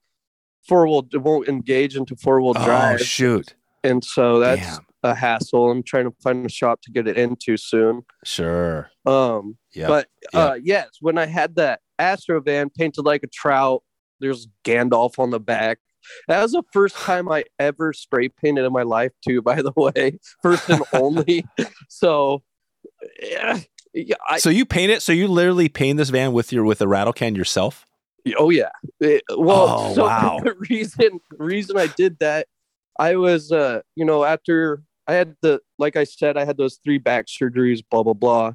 four wheel won't engage into four wheel oh, drive. Oh shoot! And so that's Damn. a hassle. I'm trying to find a shop to get it into soon. Sure. Um. Yeah. But uh, yes, when I had that Astro van painted like a trout, there's Gandalf on the back. That was the first time I ever spray painted in my life, too. By the way, first and only. so, yeah. yeah I, so you paint it. So you literally paint this van with your with a rattle can yourself. Oh yeah. It, well, oh, so wow. the reason reason I did that, I was uh, you know, after I had the like I said, I had those three back surgeries, blah blah blah.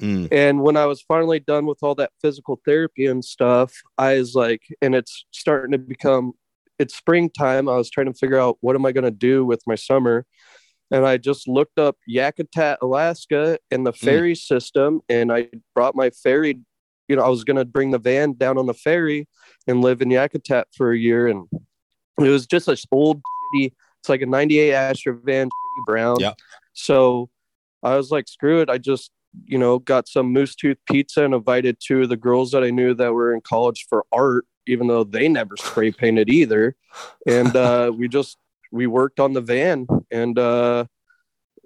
Mm. And when I was finally done with all that physical therapy and stuff, I was like, and it's starting to become it's springtime. I was trying to figure out what am I going to do with my summer. And I just looked up Yakutat, Alaska and the hmm. ferry mm. system. And I brought my ferry, you know, I was going to bring the van down on the ferry and live in Yakutat for a year. And it was just this old, shitty, it's like a 98 Astro van, shitty brown. Yeah. So I was like, screw it. I just, you know, got some moose tooth pizza and invited two of the girls that I knew that were in college for art even though they never spray painted either. And uh, we just we worked on the van, and uh,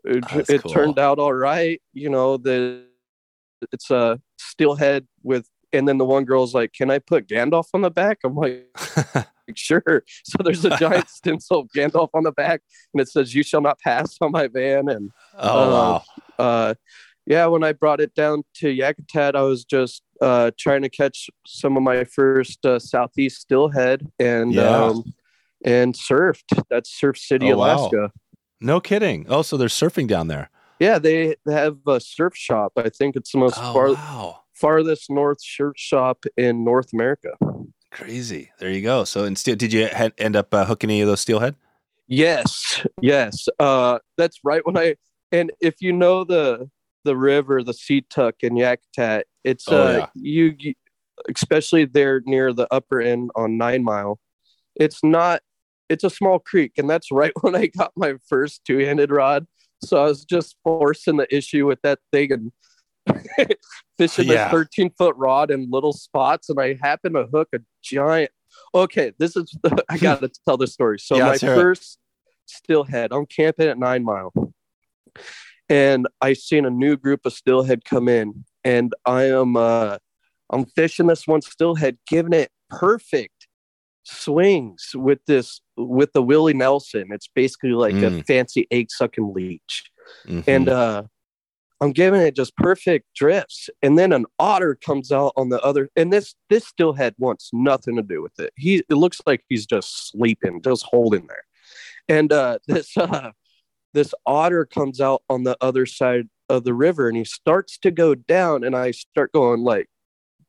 it, it cool. turned out all right. You know, the it's a steelhead with, and then the one girl's like, "Can I put Gandalf on the back?" I'm like. sure. So there's a giant stencil of Gandalf on the back, and it says, "You shall not pass" on my van. And oh uh, wow, uh, yeah, when I brought it down to Yakutat, I was just uh, trying to catch some of my first uh, southeast steelhead and yeah. um, and surfed. That's Surf City, oh, Alaska. Wow. No kidding. Oh, so they're surfing down there. Yeah, they have a surf shop. I think it's the most oh, far, wow. farthest north surf shop in North America. Crazy. There you go. So, instead, did you ha- end up uh, hooking any of those steelhead? Yes, yes. Uh, that's right when I and if you know the the river, the Situk in Yakutat. It's oh, uh, yeah. you, especially there near the upper end on Nine Mile. It's not. It's a small creek, and that's right when I got my first two-handed rod. So I was just forcing the issue with that thing and fishing yeah. the 13 foot rod in little spots, and I happened to hook a giant. Okay, this is the, I got to tell the story. So yeah, my first steelhead, I'm camping at Nine Mile and I seen a new group of steelhead come in, and I am uh, I'm fishing this one steelhead, giving it perfect swings with this with the Willie Nelson. It's basically like mm. a fancy egg sucking leech, mm-hmm. and uh, I'm giving it just perfect drifts, and then an otter comes out on the other, and this this steelhead wants nothing to do with it. He it looks like he's just sleeping, just holding there, and uh, this uh, this otter comes out on the other side of the river and he starts to go down and i start going like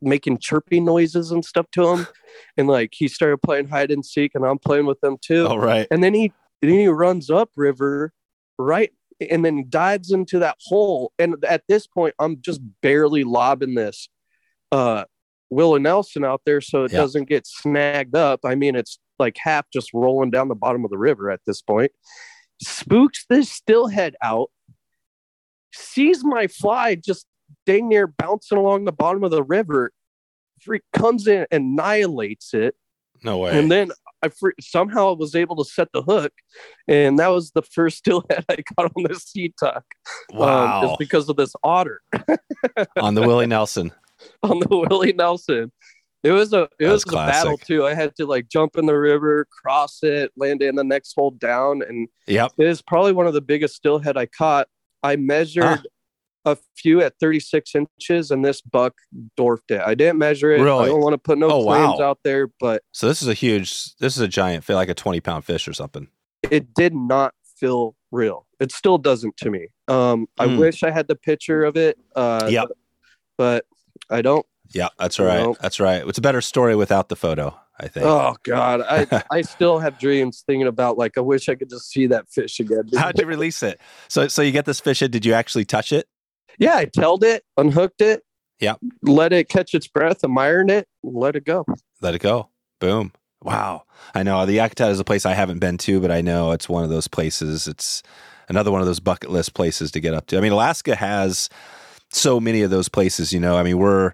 making chirping noises and stuff to him. And like he started playing hide and seek and i'm playing with them too. All right. And then he then he runs up river right and then dives into that hole. And at this point i'm just barely lobbing this uh willie nelson out there so it yeah. doesn't get snagged up. I mean it's like half just rolling down the bottom of the river at this point. Spooks this steelhead out, sees my fly just dang near bouncing along the bottom of the river, freak comes in, and annihilates it. No way. And then I fr- somehow was able to set the hook, and that was the first steelhead I caught on this Situk. Wow. Um, it's because of this otter On the Willie Nelson. on the Willie Nelson. It was a it That's was a battle too. I had to like jump in the river, cross it, land in the next hole down, and yeah, it is probably one of the biggest steelhead I caught. I measured Ah. a few at 36 inches, and this buck dwarfed it. I didn't measure it. Really? I don't want to put no Oh, claims wow. out there, but So this is a huge. This is a giant, feel like a twenty pound fish or something. it did not feel real. It still doesn't to me. Um, I Hmm. wish I had the picture of it. Uh, Yep. but I don't. Yeah, that's right. That's right. It's a better story without the photo. I think. Oh God, I I still have dreams thinking about like I wish I could just see that fish again. How'd you release it? So, so you get this fish in. Did you actually touch it? Yeah, I tailed it, unhooked it. Yeah. Let it catch its breath, admired it, let it go. Let it go. Boom. Wow. I know the Yakutat is a place I haven't been to, but I know it's one of those places. It's another one of those bucket list places to get up to. I mean, Alaska has so many of those places. You know, I mean, we're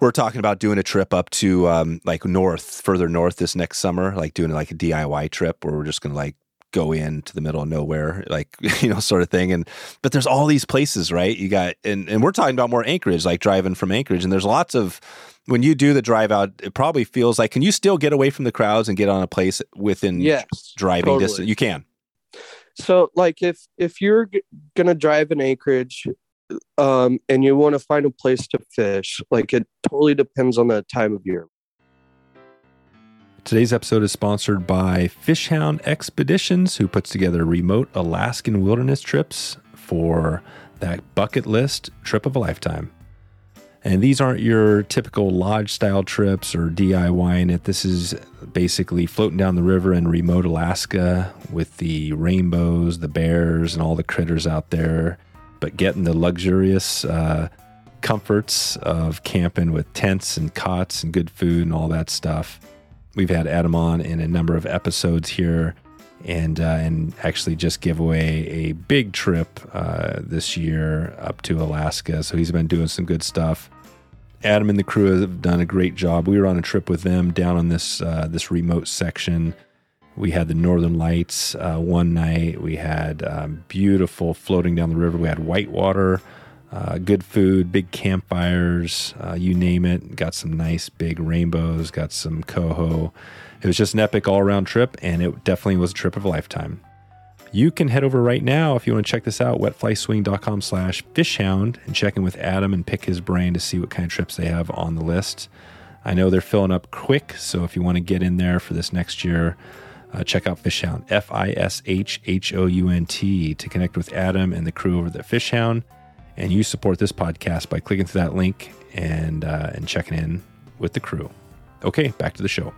we're talking about doing a trip up to um, like north, further north this next summer, like doing like a DIY trip where we're just gonna like go into the middle of nowhere, like you know, sort of thing. And but there's all these places, right? You got and and we're talking about more Anchorage, like driving from Anchorage, and there's lots of when you do the drive out, it probably feels like can you still get away from the crowds and get on a place within Yes, driving totally. distance? You can. So like if if you're g- gonna drive in Anchorage, um, and you want to find a place to fish, like it totally depends on the time of year. Today's episode is sponsored by Fishhound Expeditions, who puts together remote Alaskan wilderness trips for that bucket list trip of a lifetime. And these aren't your typical lodge style trips or DIYing it. This is basically floating down the river in remote Alaska with the rainbows, the bears, and all the critters out there, but getting the luxurious uh, comforts of camping with tents and cots and good food and all that stuff. We've had Adam on in a number of episodes here, and uh, and actually just give away a big trip uh, this year up to Alaska. So he's been doing some good stuff. Adam and the crew have done a great job. We were on a trip with them down on this uh, this remote section. We had the Northern Lights uh, one night. We had um, beautiful floating down the river. We had whitewater, uh, good food, big campfires, uh, you name it. Got some nice big rainbows. Got some coho. It was just an epic all around trip, and it definitely was a trip of a lifetime. You can head over right now if you want to check this out, wetflyswing.com slash fishhound and check in with Adam and pick his brain to see what kind of trips they have on the list. I know they're filling up quick, so if you want to get in there for this next year, uh, check out Fishhound, F I S H H O U N T, to connect with Adam and the crew over at Fishhound. And you support this podcast by clicking through that link and uh, and checking in with the crew. Okay, back to the show.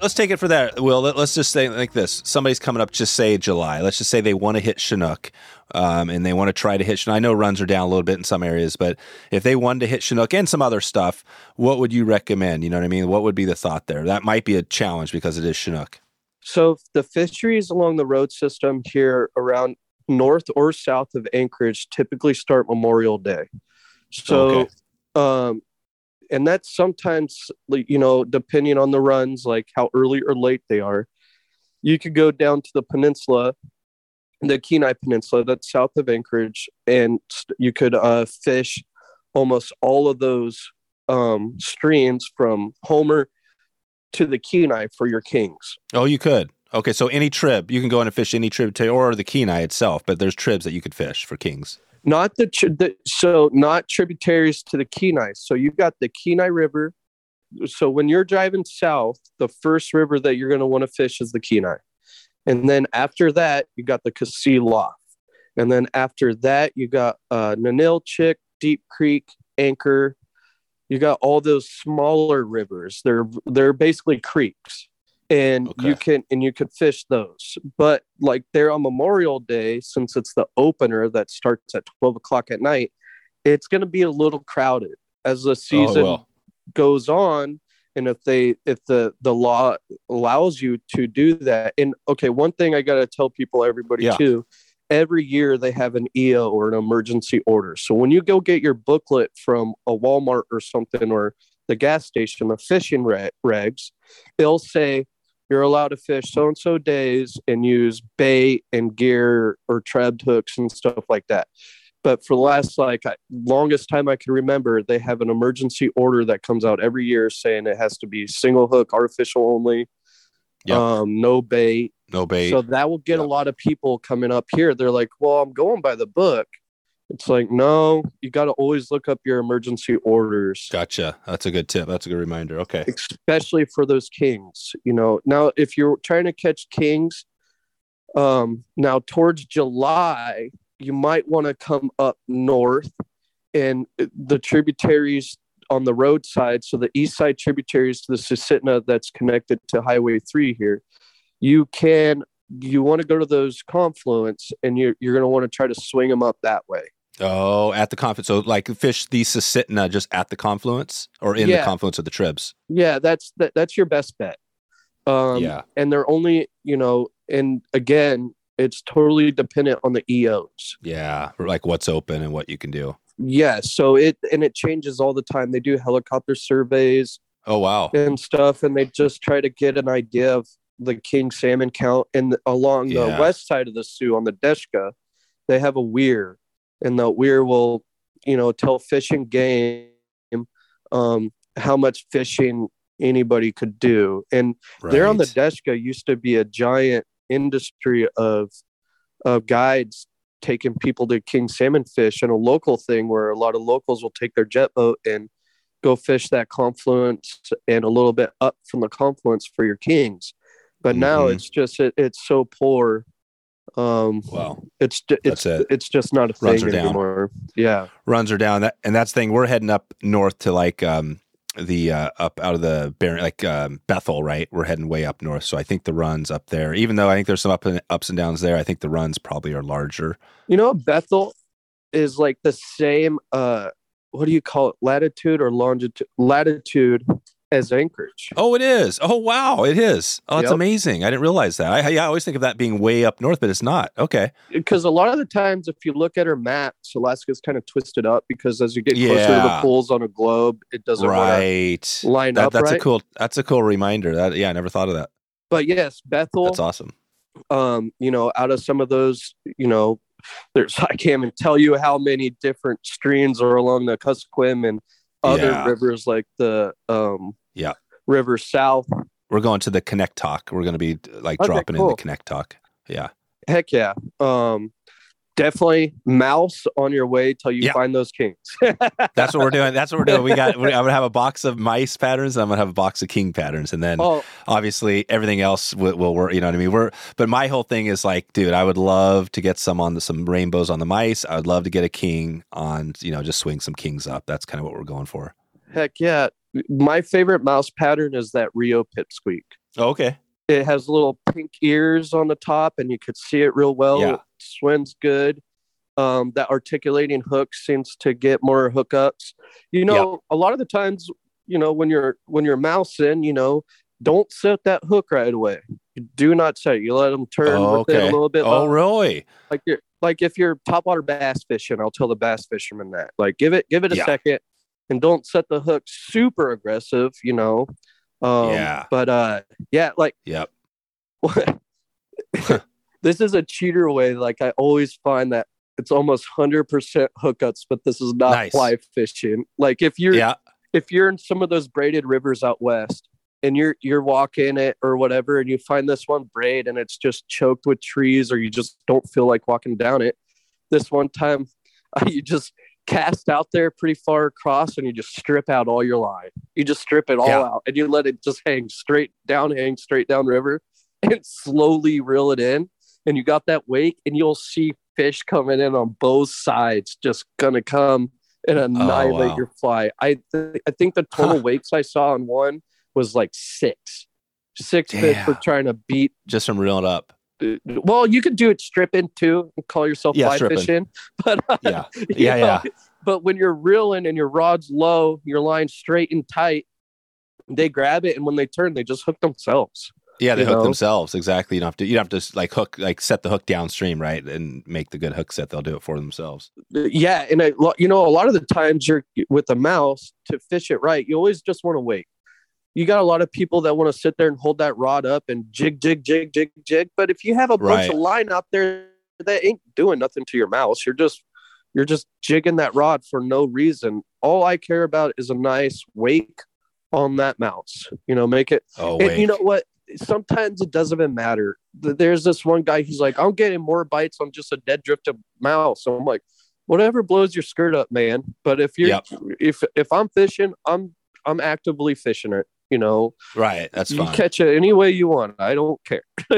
Let's take it for that. Will let, us just say like this: somebody's coming up, just say July. Let's just say they want to hit Chinook, um, and they want to try to hit. Chinook. I know runs are down a little bit in some areas, but if they wanted to hit Chinook and some other stuff, what would you recommend? You know what I mean? What would be the thought there? That might be a challenge because it is Chinook. So the fisheries along the road system here around north or south of Anchorage typically start Memorial Day. So, Okay. um, and that's sometimes, you know, depending on the runs, like how early or late they are. You could go down to the peninsula, the Kenai Peninsula, that's south of Anchorage, and you could uh, fish almost all of those um, streams from Homer to the Kenai for your kings. Oh, you could. Okay, so any trib you can go and fish any tributary or the Kenai itself, but there's tribs that you could fish for kings. Not the, the so not tributaries to the Kenai. So you've got the Kenai River. So when you're driving south, the first river that you're going to want to fish is the Kenai, and then after that you got the Lough, and then after that you got uh, Ninilchik, Deep Creek, Anchor. You got all those smaller rivers. They're they're basically creeks, and you can and you could fish those. But like there on Memorial Day, since it's the opener that starts at twelve o'clock at night, it's going to be a little crowded as the oh, season well. goes on. And if they if the the law allows you to do that, and okay, one thing I got to tell people, everybody Yeah. too, every year they have an EO or an emergency order. So when you go get your booklet from a Walmart or something, or the gas station, the fishing re- regs, they'll say you're allowed to fish so and so days and use bait and gear or treble hooks and stuff like that. But for the last like longest time I can remember, they have an emergency order that comes out every year saying it has to be single hook, artificial only, Yep. um, no bait. No bait. So that will get a lot of people coming up here. They're like, "Well, I'm going by the book." It's like, no, you got to always look up your emergency orders gotcha. That's a good tip. That's a good reminder. Okay. especially for those kings. You know, now if you're trying to catch kings, um, now towards July, you might want to come up north and the tributaries on the roadside. So the east side tributaries to the Susitna that's connected to Highway three here. You can you want to go to those confluence and you're, you're going to want to try to swing them up that way. Oh, at the confluence. So like fish the Susitna just at the confluence or in the confluence of the tribs. Yeah, that's that, that's your best bet. Um, yeah. and they're only you know and again it's totally dependent on the eos Yeah. Like what's open and what you can do. yeah so it and it changes all the time they do helicopter surveys Oh wow. and stuff and they just try to get an idea of the king salmon count and along Yeah. the west side of the Su on the deshka they have a weir and the weir will you know tell fish and game um how much fishing anybody could do and there on the Right. Deshka used to be a giant industry of of guides taking people to king salmon fish and a local thing where a lot of locals will take their jet boat and go fish that confluence and a little bit up from the confluence for your kings but now Mhm. it's just it, it's so poor um Wow. it's it's it. it's just not a Runs thing are down. anymore yeah runs are down. That and that's the thing. We're heading up north to like um the uh, up out of the Bar- like um, Bethel, right? We're heading way up north. So I think the runs up there, even though I think there's some up and ups and downs there, I think the runs probably are larger. you know bethel is like the same uh what do you call it latitude or longitude latitude as anchorage Oh, it is. Oh, wow, it is. Oh, that's Yep. amazing. I didn't realize that. I, I always think of that being way up north, but it's not. Okay. because a lot of the times if you look at our maps alaska's kind of twisted up because as you get closer to the poles on a globe it doesn't right. line That, up that's right a cool. That's a cool reminder. That yeah, I never thought of that. but yes bethel That's awesome. um you know out of some of those you know there's i can't even tell you how many different streams are along the Kuskokwim and other Yeah. rivers like the um Yeah. river south We're going to the Kanektok. We're going to be like Okay, dropping in the Kanektok. Yeah. heck yeah um definitely mouse on your way till you Yeah. find those kings That's what we're doing. That's what we're doing. We got. I'm gonna have a box of mice patterns. And I'm gonna have a box of king patterns, and then oh obviously everything else will, will work. You know what I mean? We're. But my whole thing is like, dude, I would love to get some on the, some rainbows on the mice. I would love to get a king on. You know, just swing some kings up. That's kind of what we're going for. heck yeah my favorite mouse pattern is that rio pipsqueak oh, okay. It has little pink ears on the top and you could see it real well Yeah. It swims good um, that articulating hook seems to get more hookups you know a lot of the times you know when you're when you're mousing you know don't set that hook right away you do not set it. you let them turn Oh, with it okay. a little bit Oh, really? like you're like if you're topwater bass fishing i'll tell the bass fishermen that like give it give it a Yeah. second and don't set the hook super aggressive you know um, Yeah. but uh yeah like Yep. this is a cheater way. Like I always find that it's almost hundred percent hookups, but this is not Nice. fly fishing. Like if you're Yeah. if you're in some of those braided rivers out west and you're you're walking it or whatever, and you find this one braid and it's just choked with trees, or you just don't feel like walking down it. This one time, you just cast out there pretty far across and you just strip out all your line. You just strip it all Yeah. out and you let it just hang straight down, hang straight down river and slowly reel it in. And you got that wake and you'll see fish coming in on both sides, just gonna come and oh, annihilate Oh, wow. your fly. I th- I think the total Huh. wakes I saw on one was like six. Six fish were trying to beat Just from reeling up. Well, you could do it stripping too and call yourself Yeah, fly stripping. fishing. But uh, Yeah. Yeah, know, yeah. But when you're reeling and your rod's low, your line straight and tight, they grab it and when they turn, they just hook themselves. Yeah, they hook know? themselves. Exactly. You don't have to. You don't have to like hook, like set the hook downstream, right, and make the good hook set. They'll do it for themselves. Yeah, and I, you know, a lot of the times you're with a mouse to fish it right. You always just want to wait. You got a lot of people that want to sit there and hold that rod up and jig, jig, jig, jig, jig. But if you have a bunch Right. of line out there that ain't doing nothing to your mouse, you're just you're just jigging that rod for no reason. All I care about is a nice wake on that mouse. You know, make it Oh and you know what? Sometimes it doesn't even matter. There's this one guy. He's like, I'm getting more bites on just a dead drifted mouse. So I'm like, whatever blows your skirt up, man. But if you're Yep. if if I'm fishing, I'm I'm actively fishing it. You know, right. That's fine. you catch it any way you want. I don't care.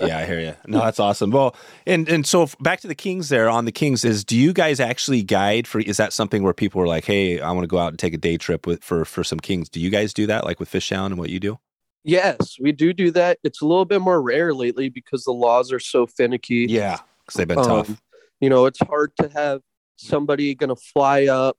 yeah, I hear you. No, that's awesome. Well, and and so back to the Kings there on the Kings is do you guys actually guide for is that something where people are like, "Hey, I want to go out and take a day trip with for for some Kings." Do you guys do that like with FishHound and what you do? Yes, we do do that. It's a little bit more rare lately because the laws are so finicky. Yeah, cuz they've been tough. Um, you know, it's hard to have somebody going to fly up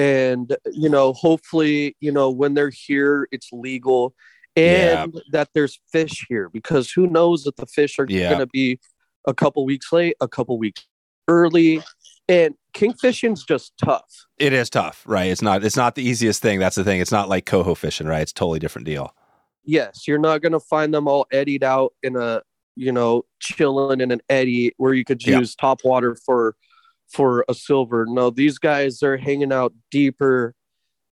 and, you know, hopefully, you know, when they're here, it's legal and that there's fish here because who knows if the fish are Yeah. going to be a couple weeks late, a couple weeks early. And kingfishing's just tough. It is tough, right? It's not it's not the easiest thing. That's the thing. It's not like coho fishing, right? It's a totally different deal. Yes, you're not going to find them all eddied out in a, you know, chilling in an eddy where you could Yeah. use top water for for a silver. No, these guys are hanging out deeper,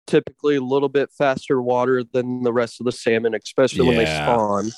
typically a little bit faster water than the rest of the salmon, especially when they spawn.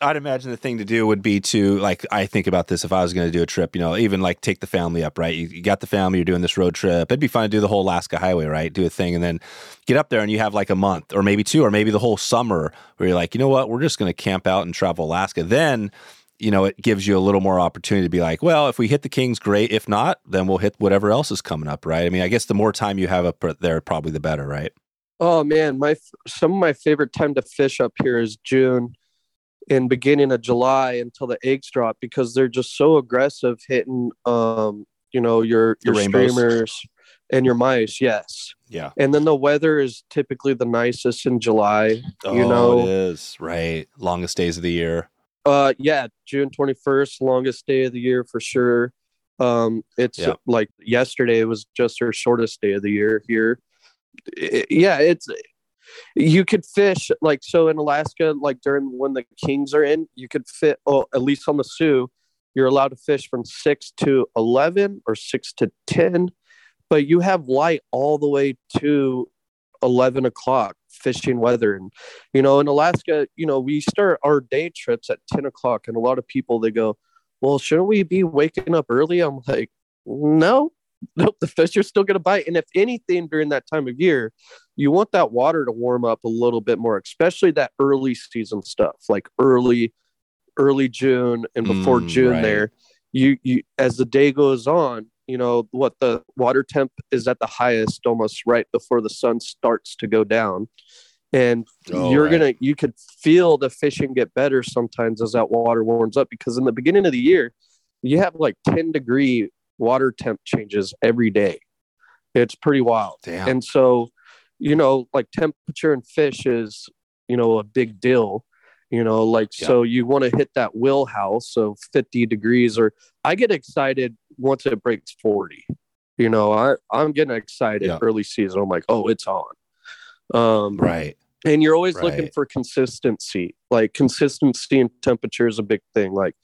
I'd imagine the thing to do would be to like I think about this if I was going to do a trip, you know, even like take the family up, right? You, you got the family, you're doing this road trip. It'd be fun to do the whole Alaska Highway, right? Do a thing and then get up there and you have like a month or maybe two or maybe the whole summer where you're like, you know what, we're just going to camp out and travel Alaska. Then, you know, it gives you a little more opportunity to be like, well, if we hit the Kings, great. If not, then we'll hit whatever else is coming up, right? I mean, I guess the more time you have up there, probably the better, right? Oh man, my some of my favorite time to fish up here is June and beginning of July until the eggs drop because they're just so aggressive hitting um you know your your streamers and your mice. Yes. Yeah. And then the weather is typically the nicest in July. Oh, You know- it is right. Longest days of the year. Uh yeah, June 21st, longest day of the year for sure. Um it's Yeah. like yesterday was just our shortest day of the year here. I- yeah, it's you could fish like so in Alaska like during when the kings are in, you could fit oh at least on the Su, you're allowed to fish from 6 to 11 or 6 to 10, but you have light all the way to 11 o'clock fishing weather. And you know in alaska you know we start our day trips at 10 o'clock and a lot of people they go well shouldn't we be waking up early? I'm like no. Nope the fish are still going to bite. And if anything during that time of year you want that water to warm up a little bit more especially that early season stuff like early early june and before Mm, june right. there. You you as the day goes on you know what the water temp is at the highest almost right before the sun starts to go down and Oh, you're right. gonna you could feel the fishing get better sometimes as that water warms up because in the beginning of the year you have like 10 degree water temp changes every day it's pretty wild Damn. and so you know like temperature and fish is you know a big deal you know like Yeah. so you want to hit that wheelhouse of 50 degrees or i get excited once it breaks 40 you know i i'm getting excited Yeah. early season i'm like oh it's on um right. and you're always looking for consistency like consistency and temperature is a big thing like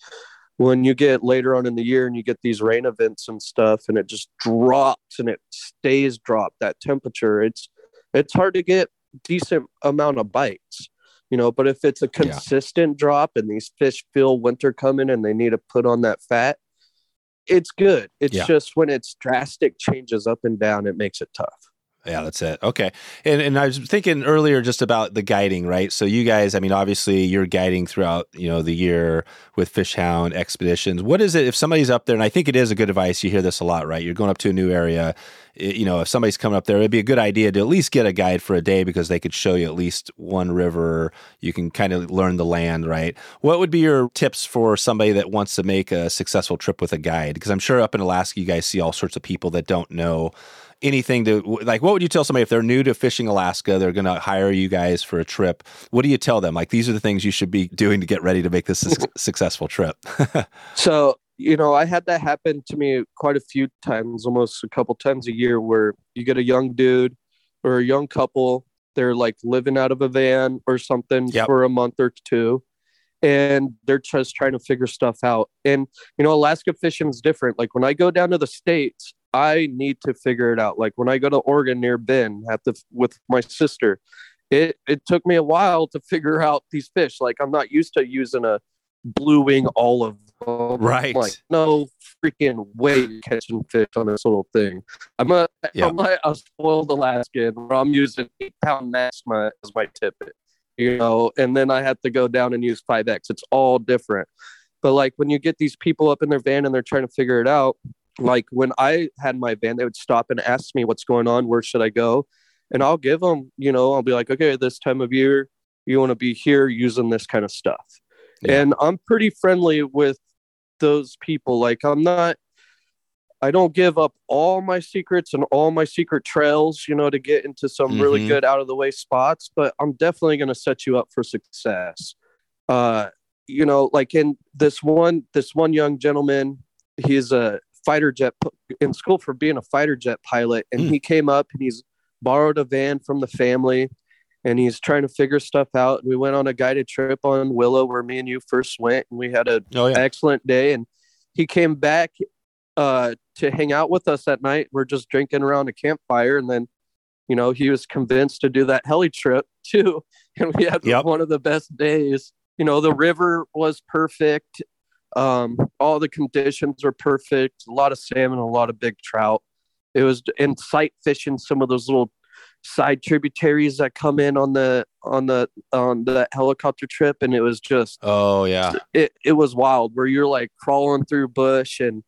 when you get later on in the year and you get these rain events and stuff and it just drops and it stays dropped that temperature it's it's hard to get decent amount of bites you know but if it's a Yeah. consistent drop and these fish feel winter coming and they need to put on that fat it's good it's Yeah. just when it's drastic changes up and down it makes it tough Yeah, that's it. Okay. And and I was thinking earlier just about the guiding, right? So you guys, I mean, obviously you're guiding throughout, you know, the year with Fish Hound expeditions. What is it if somebody's up there and I think it is a good advice, you hear this a lot, right? You're going up to a new area you know, if somebody's coming up there, it'd be a good idea to at least get a guide for a day because they could show you at least one river. You can kind of learn the land, right? What would be your tips for somebody that wants to make a successful trip with a guide? Because I'm sure up in Alaska, you guys see all sorts of people that don't know anything to like what would you tell somebody if they're new to fishing alaska they're going to hire you guys for a trip? What do you tell them? Like these are the things you should be doing to get ready to make this a successful trip. So you know i had that happen to me quite a few times almost a couple times a year where you get a young dude or a young couple they're like living out of a van or something yep. for a month or two and they're just trying to figure stuff out. And you know alaska fishing is different. Like when i go down to the states I need to figure it out. Like when I go to Oregon near Bend at the with my sister, it it took me a while to figure out these fish. Like I'm not used to using a blue wing olive. Right. I'm like no freaking way catching fish on this little thing. I'm a yeah. I'm like a spoiled Alaskan where I'm using eight pound maxima as my tippet. You know, and then I have to go down and use five X. It's all different. But like when you get these people up in their van and they're trying to figure it out, like when I had my band, they would stop and ask me what's going on, where should I go, and I'll give them, you know, I'll be like, okay, this time of year, you want to be here using this kind of stuff, yeah. and I'm pretty friendly with those people. Like I'm not, I don't give up all my secrets and all my secret trails, you know, to get into some mm-hmm. really good out of the way spots, but I'm definitely going to set you up for success. Uh, you know, like in this one, this one young gentleman, he's a fighter jet in school for being a fighter jet pilot, and mm. he came up and he's borrowed a van from the family, and he's trying to figure stuff out. And we went on a guided trip on Willow where me and you first went, and we had an oh, yeah. excellent day. And he came back uh, to hang out with us at night. We're just drinking around a campfire, and then you know he was convinced to do that heli trip too, and we had yep. one of the best days. You know, the river was perfect. Um, all the conditions were perfect. A lot of salmon, a lot of big trout. It was in sight fishing some of those little side tributaries that come in on the on the on the helicopter trip, and it was just oh yeah, it it was wild where you're like crawling through bush and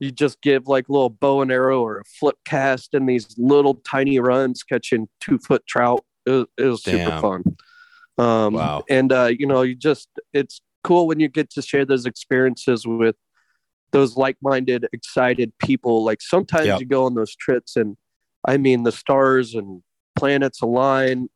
you just give like a little bow and arrow or a flip cast in these little tiny runs catching two foot trout. It was, it was super fun. Um, wow. And uh, you know, you just it's cool when you get to share those experiences with those like-minded excited people like sometimes yep. you go on those trips and i mean the stars and planets align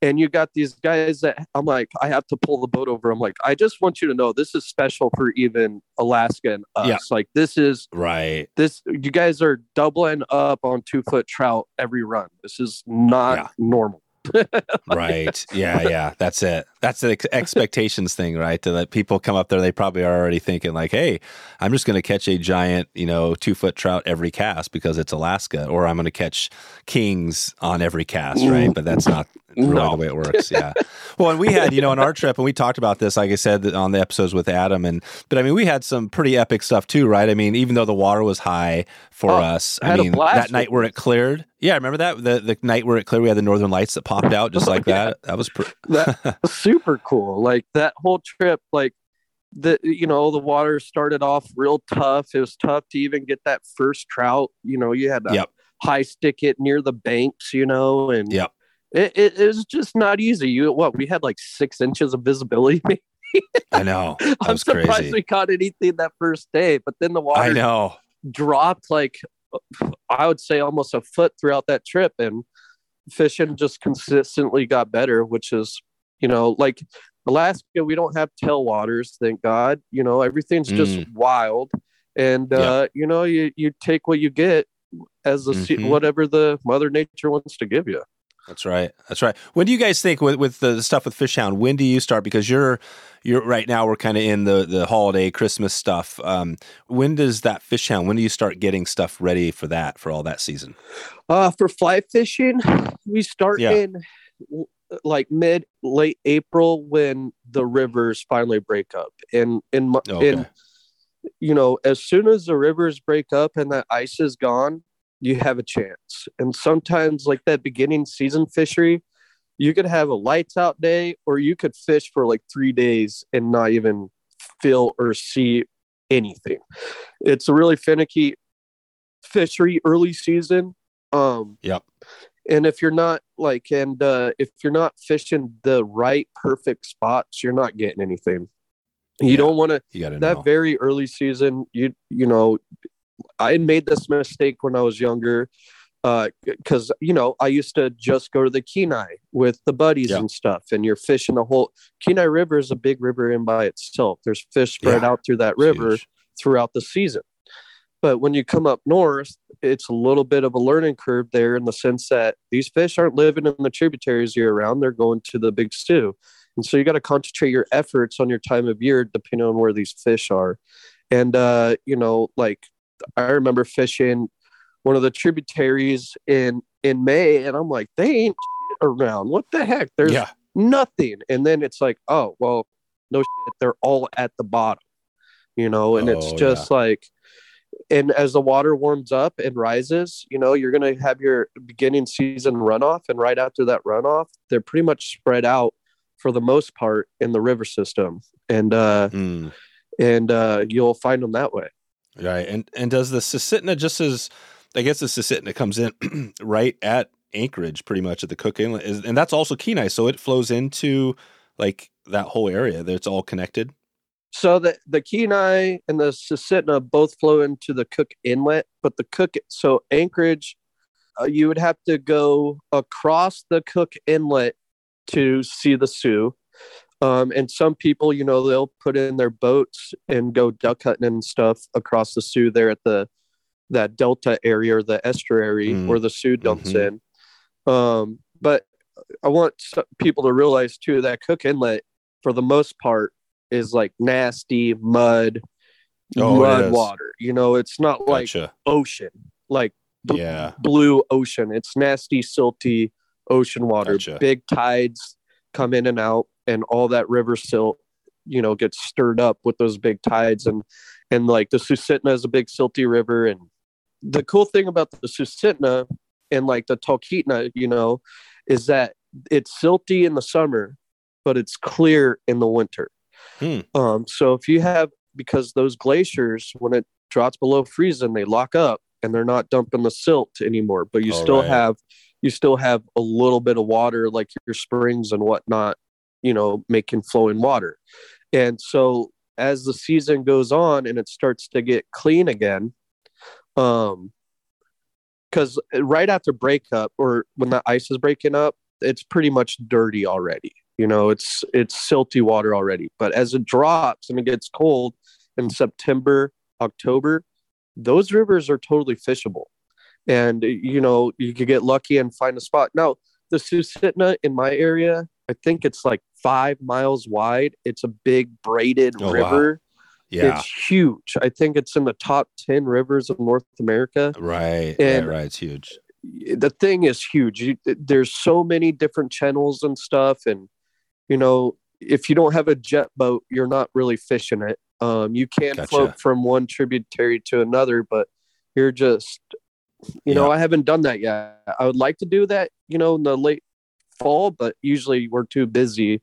and you got these guys that i'm like i have to pull the boat over i'm like i just want you to know this is special for even alaska and us yeah. like this is right this you guys are doubling up on two foot trout every run this is not yeah. normal right. Yeah, yeah. That's it. That's the expectations thing, right? That people come up there, they probably are already thinking like, "Hey, I'm just going to catch a giant, you know, two foot trout every cast because it's Alaska, or I'm going to catch kings on every cast, right?" But that's not really no. the way it works. Yeah. well, and we had, you know, on our trip, and we talked about this, like I said, on the episodes with Adam, and but I mean, we had some pretty epic stuff too, right? I mean, even though the water was high for oh, us, I, I mean, that night where it cleared, yeah, remember that the the night where it cleared, we had the northern lights that popped out just oh, like yeah. that. That was pr- that was super cool. Like that whole trip, like the you know the water started off real tough. It was tough to even get that first trout. You know, you had to yep. high stick it near the banks. You know, and yep it, it, it was just not easy. You what? We had like six inches of visibility. I know. I'm surprised crazy. we caught anything that first day, but then the water I know dropped like I would say almost a foot throughout that trip, and fishing just consistently got better. Which is, you know, like Alaska, we don't have tailwaters, thank God. You know, everything's just mm. wild, and uh, you know, you you take what you get as a mm-hmm. whatever the Mother Nature wants to give you. That's right. That's right. When do you guys think with, with the stuff with Fishhound? When do you start? Because you're you're right now. We're kind of in the the holiday Christmas stuff. Um, when does that Fishhound? When do you start getting stuff ready for that for all that season? Uh, for fly fishing, we start yeah. in like mid late April when the rivers finally break up. And in okay. in you know, as soon as the rivers break up and that ice is gone, you have a chance. And sometimes, like that beginning season fishery, you could have a lights out day, or you could fish for like three days and not even feel or see anything. It's a really finicky fishery early season. Um, Yep. and if you're not like, and uh, if you're not fishing the right perfect spots, you're not getting anything. You Yeah. don't want to You got to that know. very early season. You you know, I made this mistake when I was younger. Because you know, I used to just go to the Kenai with the buddies Yeah. and stuff, and you're fishing the whole Kenai River is a big river in by itself. There's fish spread Yeah. out through that river throughout the season. But when you come up north, it's a little bit of a learning curve there in the sense that these fish aren't living in the tributaries year round. They're going to the big stew. And so you got to concentrate your efforts on your time of year depending on where these fish are. And, uh, you know, like I remember fishing one of the tributaries in, in May, and I'm like, they ain't around. What the heck? There's yeah. nothing. And then it's like, oh, well, no shit. They're all at the bottom, you know, and it's Oh, just like, and as the water warms up and rises, you know, you're going to have your beginning season runoff. And right after that runoff, they're pretty much spread out for the most part in the river system. And, uh, Mm. and, uh, you'll find them that way. Right. And and does the Susitna just as I guess the Susitna comes in right at Anchorage pretty much at the Cook Inlet is, and that's also Kenai, so it flows into like that whole area. That's all connected. So the the Kenai and the Susitna both flow into the Cook Inlet, but the Cook so Anchorage, uh, you would have to go across the Cook Inlet to see the Su. Um, and some people, you know, they'll put in their boats and go duck hunting and stuff across the Su there at the that delta area or the estuary Mm. where the Su dumps Mhm. in. Um, but I want people to realize too that Cook Inlet, for the most part, is like nasty mud, Oh, mud water. You know, it's not like Gotcha. ocean, like bl- Yeah. blue ocean. It's nasty, silty ocean water. Gotcha. Big tides come in and out, and all that river silt, you know, gets stirred up with those big tides. And and like the Susitna is a big silty river. And the cool thing about the Susitna and like the Talkeetna, you know, is that it's silty in the summer, but it's clear in the winter. Hmm. Um, so if you have because those glaciers, when it drops below freezing, they lock up and they're not dumping the silt anymore. But you All still right. have you still have a little bit of water, like your springs and whatnot, you know, making flowing water. And so as the season goes on and it starts to get clean again, um, because right after breakup or when the ice is breaking up, it's pretty much dirty already. You know, it's it's silty water already. But as it drops and it gets cold in September, October, those rivers are totally fishable. And you know, you could get lucky and find a spot. Now, the Susitna in my area, I think it's like five miles wide. It's a big braided Oh, wow. river. Yeah. It's huge. I think it's in the top 10 rivers of North America. right. and- right. Right. It's huge. The thing is huge. You, there's so many different channels and stuff. And, you know, if you don't have a jet boat, you're not really fishing it. Um, you can Gotcha. float from one tributary to another, but you're just, you know, I haven't done that yet. I would like to do that, you know, in the late fall, but usually we're too busy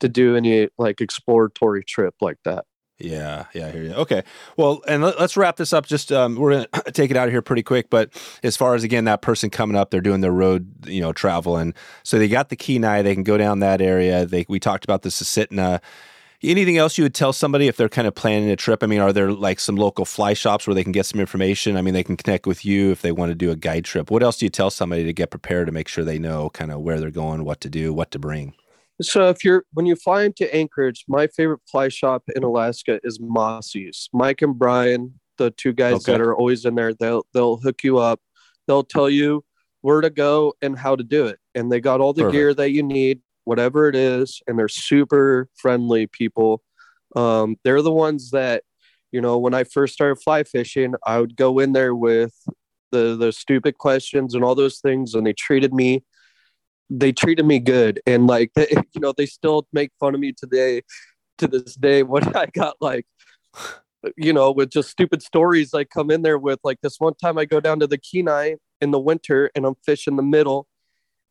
to do any like exploratory trip like that. Yeah, yeah, I hear you. Okay, well, and let, us wrap this up. Just um, we're gonna take it out of here pretty quick. But as far as again that person coming up, they're doing their road, you know, travel, and so they got the Kenai. They can go down that area. They we talked about the Susitna. Anything else you would tell somebody if they're kind of planning a trip? I mean, are there like some local fly shops where they can get some information? I mean, they can connect with you if they want to do a guide trip. What else do you tell somebody to get prepared to make sure they know kind of where they're going, what to do, what to bring? So if you're when you fly into Anchorage, my favorite fly shop in Alaska is Mossy's. Mike and Brian, the two guys Okay. that are always in there, they'll they'll hook you up. They'll tell you where to go and how to do it. And they got all the Perfect. gear that you need, whatever it is, and they're super friendly people. Um, they're the ones that, you know, when I first started fly fishing, I would go in there with the the stupid questions and all those things, and they treated me they treated me good and like they, you know they still make fun of me today to this day when i got like you know with just stupid stories i come in there with like this one time i go down to the kenai in the winter and i'm fishing the middle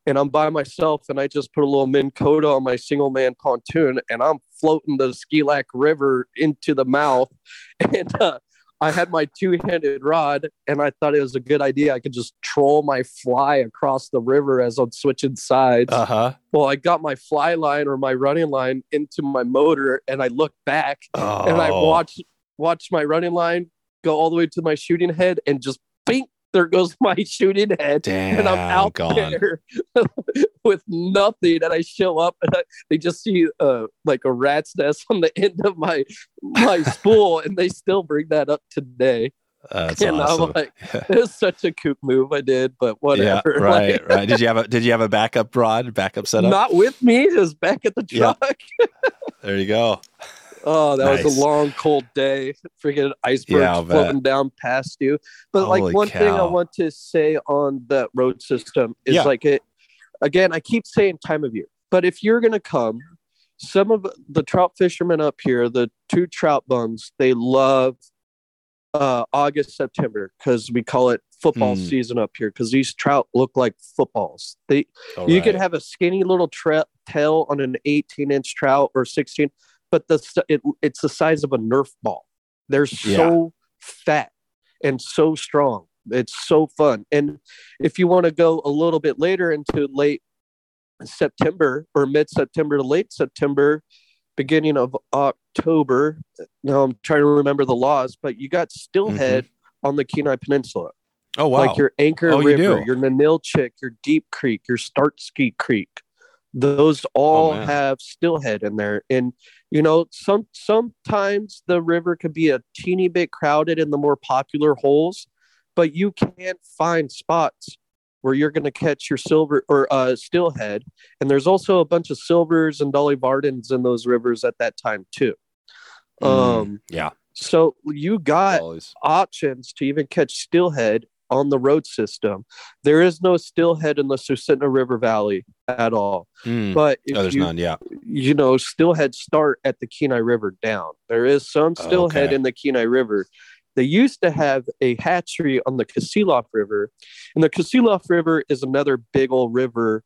and i'm by myself and i just put a little Minn Kota on my single man pontoon and i'm floating the skilak river into the mouth and uh, I had my two-handed rod, and I thought it was a good idea. I could just troll my fly across the river as I'm switching sides. Uh huh. well, I got my fly line or my running line into my motor, and I looked back, Oh, and I watched watched my running line go all the way to my shooting head, and just bing, there goes my shooting head, Damn, and I'm out gone. there with nothing. And I show up, and I, they just see uh, like a rat's nest on the end of my my spool, and they still bring that up today. Uh, that's and awesome. I'm like, it was such a kook move I did, but whatever. yeah, right, Like, right. Did you have a Did you have a backup rod, backup setup? Not with me, just back at the truck. there you go. Oh, that was a long, cold day. Freaking icebergs Yeah, floating down past you. But Holy like one thing I want to say on that road system is Yeah. like it. Again, I keep saying time of year, but if you're gonna come, some of the trout fishermen up here, the two trout bums, they love uh, August, September because we call it football Hmm. season up here because these trout look like footballs. They All you could have a skinny little tra- tail on an 18 inch trout or 16, but the it, it's the size of a Nerf ball. They're so fat and so strong. It's so fun. And if you want to go a little bit later into late September or mid September to late September, beginning of October. Now I'm trying to remember the laws, but you got steelhead mm-hmm. on the Kenai Peninsula Oh wow. like your Anchor Oh, River, do? your Ninilchik, your Deep Creek, your Stariski Creek. Those all Oh, have steelhead in there, and you know some sometimes the river could be a teeny bit crowded in the more popular holes, but you can find spots where you're going to catch your silver or uh, steelhead, and there's also a bunch of silvers and dolly vardens in those rivers at that time too. Mm, Um, yeah. so you got Always. options to even catch steelhead on the road system. There is no steelhead in the Susitna River Valley at all. Mm. But if Oh, there's you, none. Yeah. you know, steelhead start at the Kenai River down. There is some Oh, steelhead okay. in the Kenai River. They used to have a hatchery on the Kasilof River, and the Kasilof River is another big old river,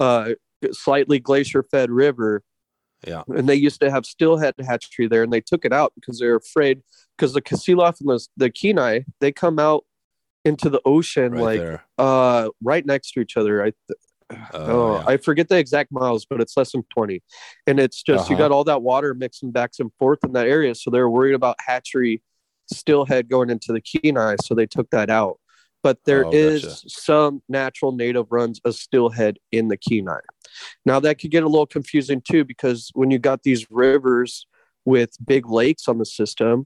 uh, slightly glacier-fed river Yeah. and they used to have steelhead hatchery there and they took it out because they're afraid because the Kasilof and the, the Kenai they come out into the ocean Right like there. uh right next to each other I th- Oh, oh, yeah. I forget the exact miles but it's less than 20 and it's just you Uh-huh. got all that water mixing back and forth in that area so they're worried about hatchery steelhead going into the Kenai so they took that out but there Oh, is gotcha. some natural native runs of steelhead in the Kenai. Now that could get a little confusing too, because when you got these rivers with big lakes on the system,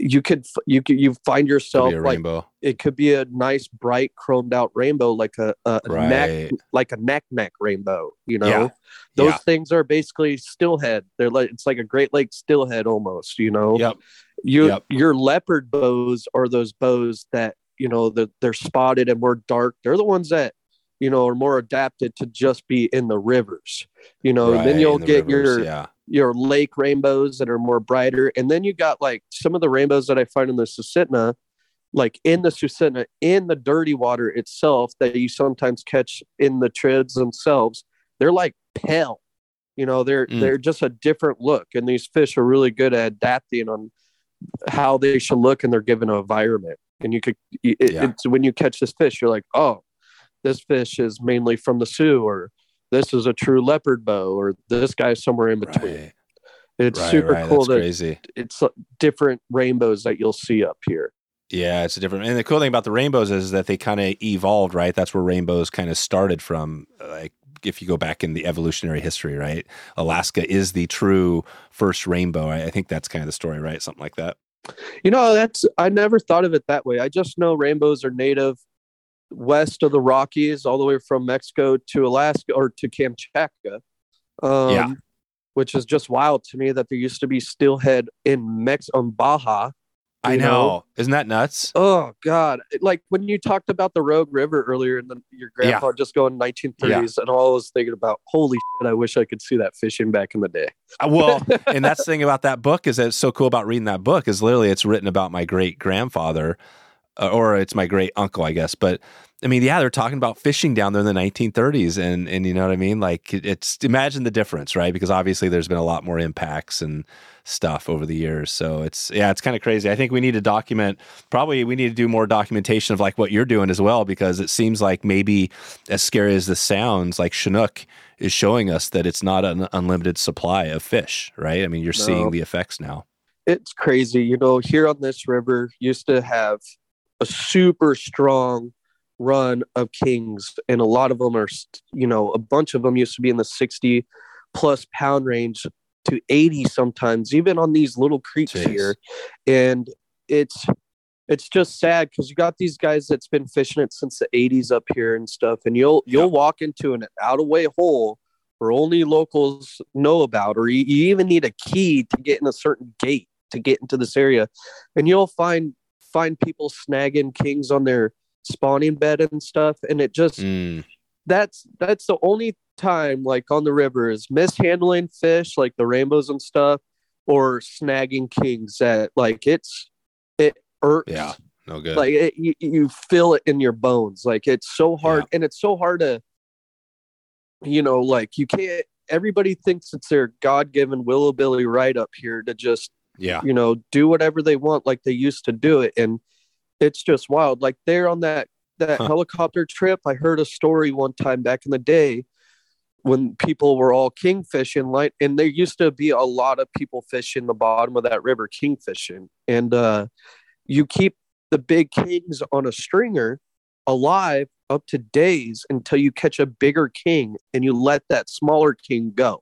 you could you could you find yourself like rainbow. it could be a nice bright chromed out rainbow like a, a Right. neck like a neck neck rainbow you know Yeah. those Yeah. things are basically steelhead they're like it's like a great lake steelhead almost you know Yep. you Yep. your leopard bows are those bows that you know that they're spotted and more dark they're the ones that you know are more adapted to just be in the rivers you know Right, then you'll get rivers, your yeah. Your lake rainbows that are more brighter and then you got like some of the rainbows that i find in the susitna like in the susitna in the dirty water itself that you sometimes catch in the trids themselves they're like pale you know they're Mm. they're just a different look and these fish are really good at adapting on how they should look in their given environment and you could it, Yeah. it's when you catch this fish you're like oh this fish is mainly from the su or this is a true leopard bow or this guy's somewhere in between Right. it's right, super right. cool That's that crazy. it's uh, different rainbows that you'll see up here. Yeah, it's a different. And the cool thing about the rainbows is that they kind of evolved, right? That's where rainbows kind of started from. Like if you go back in the evolutionary history, right? Alaska is the true first rainbow. I, I think that's kind of the story, right? Something like that. You know, that's I never thought of it that way. I just know rainbows are native west of the Rockies, all the way from Mexico to Alaska or to Kamchatka. Um, Yeah. Which is just wild to me that there used to be steelhead in Mex on Baja. I you know. Isn't that nuts? Oh God! Like when you talked about the Rogue River earlier, and your grandpa just going 1930s, and all I was thinking about, holy shit! I wish I could see that fishing back in the day. Uh, Well, and that's the thing about that book is that it's so cool about reading that book is literally it's written about my great grandfather Uh, or it's my great uncle, I guess. But I mean, yeah, they're talking about fishing down there in the 1930s, and and you know what I mean. Like it's imagine the difference, right? Because obviously there's been a lot more impacts and stuff over the years. So it's yeah, it's kind of crazy. I think we need to document. Probably we need to do more documentation of like what you're doing as well, because it seems like maybe as scary as this sounds, like Chinook is showing us that it's not an unlimited supply of fish, right? I mean, you're no. seeing the effects now. It's crazy. You know, here on this river used to have a super strong run of kings and a lot of them are you know a bunch of them used to be in the 60 plus pound range to 80 sometimes even on these little creeks Jeez. here and it's it's just sad because you got these guys that's been fishing it since the 80s up here and stuff and you'll you'll walk into an out of way hole where only locals know about or you, you even need a key to get in a certain gate to get into this area and you'll find find people snagging kings on their spawning bed and stuff and it just mm. that's that's the only time like on the river is mishandling fish like the rainbows and stuff or snagging kings that like it's it irks yeah no good like it, you, you feel it in your bones like it's so hard yeah. and it's so hard to you know like you can't everybody thinks it's their god-given willability right up here to just yeah. you know do whatever they want like they used to do it. And it's just wild. Like there on that that huh. helicopter trip. I heard a story one time back in the day when people were all king fishing like and there used to be a lot of people fishing the bottom of that river king fishing and uh you keep the big kings on a stringer alive up to days until you catch a bigger king and you let that smaller king go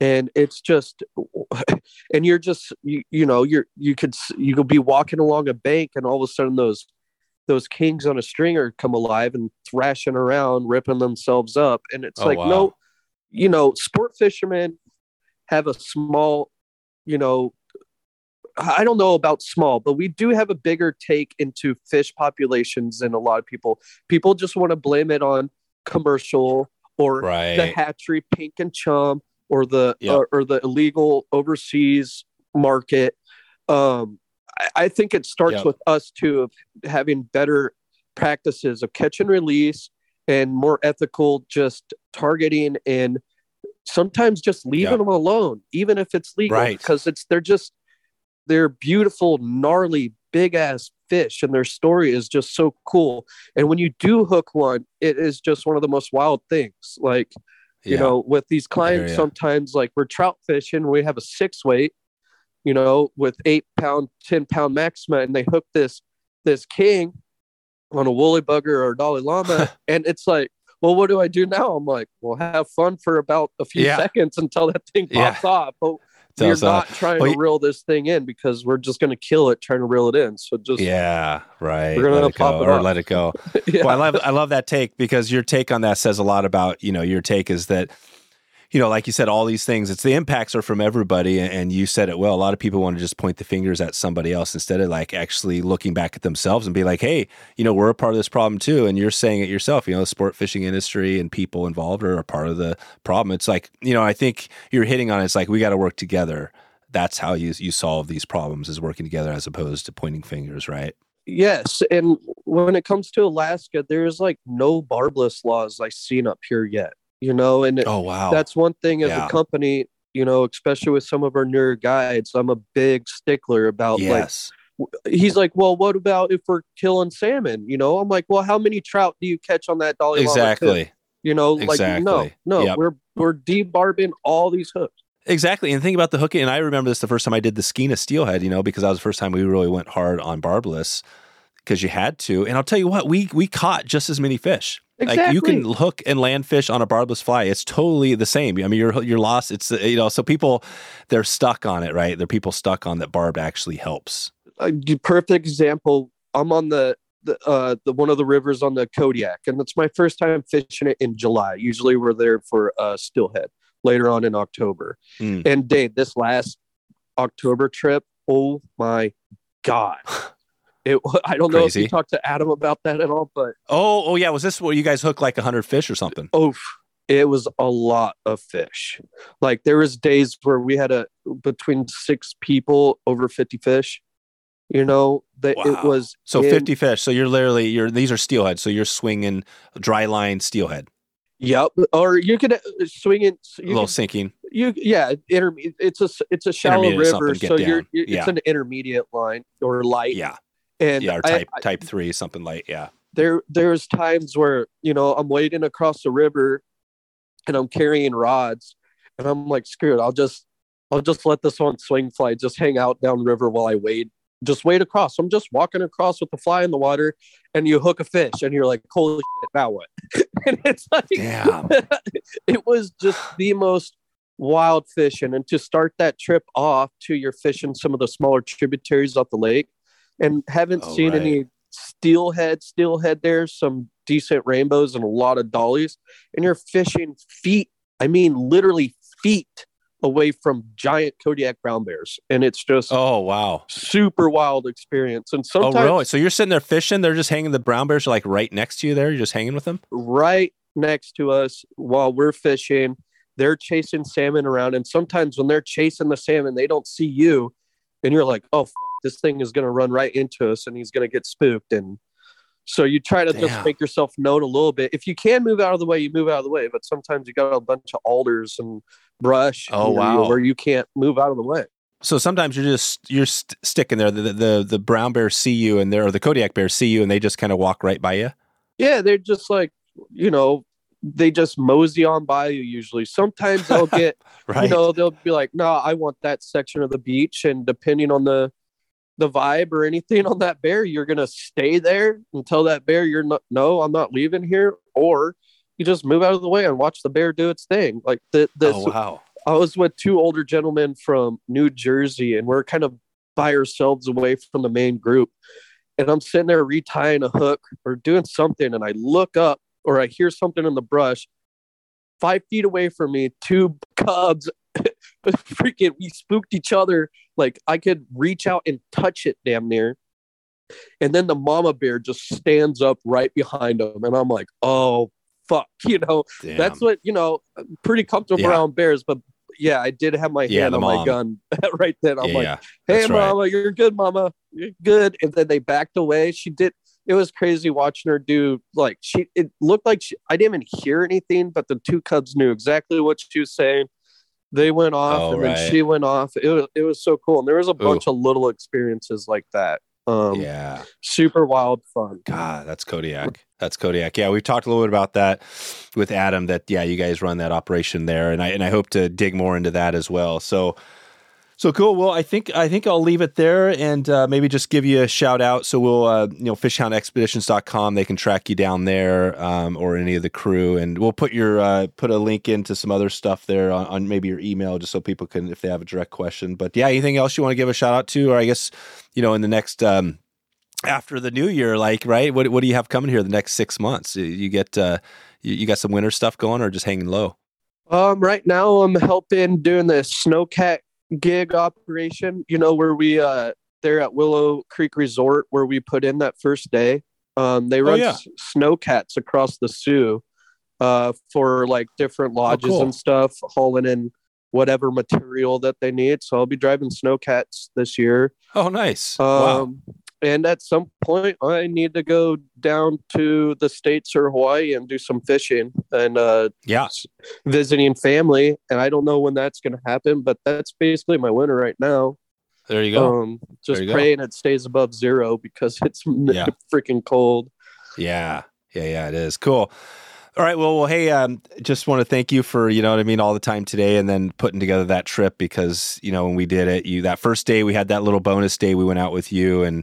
and it's just and you're just you, you know you're you could you could be walking along a bank and all of a sudden those those kings on a stringer come alive and thrashing around ripping themselves up and it's oh, like wow. no you know sport fishermen have a small you know i don't know about small but we do have a bigger take into fish populations than a lot of people people just want to blame it on commercial or right. the hatchery pink and chum or the yep. or, or, the illegal overseas market. Um, I, I, think it starts with us too of having better practices of catch and release and more ethical just targeting and sometimes just leaving them alone even if it's legal right. because it's they're just they're beautiful gnarly big ass fish and their story is just so cool and when you do hook one it is just one of the most wild things like you yeah. know, with these clients, sometimes like we're trout fishing, we have a six weight, you know, with eight pound, 10 pound maxima, and they hook this this king on a woolly bugger or a Dolly Llama. and it's like, well, what do I do now? I'm like, well, have fun for about a few seconds until that thing pops off. But we're uh, not trying well, to reel this thing in because we're just going to kill it trying to reel it in. So just yeah, right. We're going to pop it or let it go. yeah. Well, I love I love that take because your take on that says a lot about you know your take is that you know, like you said, all these things, it's the impacts are from everybody. And you said it well. A lot of people want to just point the fingers at somebody else instead of like actually looking back at themselves and be like, hey, you know, we're a part of this problem too. And you're saying it yourself, you know, the sport fishing industry and people involved are a part of the problem. It's like, you know, I think you're hitting on it. It's like we got to work together. That's how you, you solve these problems is working together as opposed to pointing fingers, right? Yes, and when it comes to Alaska, there's like no barbless laws I've seen up here yet you know and oh wow that's one thing as yeah. a company you know especially with some of our newer guides i'm a big stickler about yes. like he's like well what about if we're killing salmon you know i'm like well how many trout do you catch on that dolly exactly you know like no no yep. we're we're debarbing all these hooks Exactly. And think about the hooking. And I remember this the first time I did the Skeena steelhead, you know, because that was the first time we really went hard on barbless because you had to. And I'll tell you what, we we caught just as many fish. Exactly. Like you can hook and land fish on a barbless fly. It's totally the same. I mean, you're you're lost. It's you know, so people they're stuck on it, right? They're people stuck on that barb actually helps. A perfect example. I'm on the the uh, the one of the rivers on the Kodiak, and it's my first time fishing it in July. Usually, we're there for uh, steelhead later on in October. Mm. And Dave, this last October trip, oh my god. It, I don't Crazy. know if you talked to Adam about that at all, but oh, oh yeah, was this where you guys hooked like hundred fish or something? Oh, it was a lot of fish. Like there was days where we had a between six people over fifty fish. You know, that it was So in- 50 fish. So you're literally you're these are steelhead. So you're swinging dry line steelhead. Yep. Or you could uh, swing it. A little could, sinking. you yeah. Inter, it's a it's a shallow Intermediate river, something, get so you're down. it's an intermediate line or light. Yeah. And Yeah. Or type I- type three, something like yeah. there there's times where you know I'm wading across the river, and I'm carrying rods, and I'm like, screw it, I'll just I'll just let this one swing fly just hang out downriver while I wade. Just wade across. I'm just walking across with the fly in the water, and you hook a fish, and you're like, holy shit, now what? and it's like, Damn. it was just the most wild fishing. And to start that trip off to you're fishing some of the smaller tributaries off the lake and haven't Oh, seen right. any steelhead, steelhead there, some decent rainbows and a lot of dollies. And you're fishing feet, I mean, literally feet away from giant Kodiak brown bears. And it's just Oh wow. super wild experience. And Oh really? So you're sitting there fishing, they're just hanging the brown bears are like right next to you there. You're just hanging with them? right next to us while we're fishing. They're chasing salmon around, and sometimes when they're chasing the salmon, they don't see you, and you're like, "Oh, f- this thing is going to run right into us, and he's going to get spooked." And so you try to Damn. just make yourself known a little bit. If you can move out of the way, you move out of the way. But sometimes you got a bunch of alders and brush. Oh, you wow. where you can't move out of the way. So sometimes you're just you're st- sticking there. The, the the brown bears see you, and they're or the Kodiak bears see you, and they just kind of walk right by you. Yeah, they're just like, you know, they just mosey on by you. Usually, sometimes they'll get. Right. you know they'll be like no i want that section of the beach and depending on the the vibe or anything on that bear you're gonna stay there and tell that bear you're not no i'm not leaving here or you just move out of the way and watch the bear do its thing like the this oh wow. i was with two older gentlemen from new jersey and we're kind of by ourselves away from the main group and i'm sitting there retying a hook or doing something and i look up or i hear something in the brush five feet away from me, two cubs freaking we spooked each other. Like I could reach out and touch it damn near. And then the mama bear just stands up right behind him. And I'm like, oh fuck, you know, Damn. that's what, you know, pretty comfortable Yeah. around bears, but yeah, I did have my Yeah, hand on my gun right then. I'm yeah, like, hey That's right. mama you're good mama you're good and then they backed away she did it was crazy watching her do like she it looked like she, i didn't even hear anything but the two cubs knew exactly what she was saying they went off Oh, and right. then she went off it was, it was so cool and there was a bunch of little experiences like that um yeah. super wild fun God, that's Kodiak. That's Kodiak. Yeah, we've talked a little bit about that with Adam. That yeah, you guys run that operation there, and I and I hope to dig more into that as well. So. So cool. Well, I think I think I'll leave it there and uh, maybe just give you a shout out. So we'll uh, you know fishhoundexpeditions.com. They can track you down there um, or any of the crew, and we'll put your uh, put a link into some other stuff there on, on maybe your email, just so people can if they have a direct question. But yeah, anything else you want to give a shout out to, or I guess you know in the next um, after the new year, like right? What what do you have coming here the next six months? You- get uh, you, you got some winter stuff going, or just hanging low? Um, right now I'm helping doing the snowcat gig operation, you know, where we uh they're at Willow Creek Resort where we put in that first day. Um they run yeah. s- snowcats across the Su uh for like different lodges cool. and stuff, hauling in whatever material that they need. So I'll be driving snowcats this year. Oh, nice! Um wow. And at some point I need to go down to the States or Hawaii and do some fishing and uh Yeah, visiting family and i don't know when that's going to happen but that's basically my winter right now there you go. um just you go. praying it stays above zero because it's Yeah. freaking cold Yeah, yeah, yeah. It is cool. All right. Well, well, hey, um, just want to thank you for you know what I mean all the time today, and then putting together that trip because you know when we did it, you that first day we had that little bonus day we went out with you and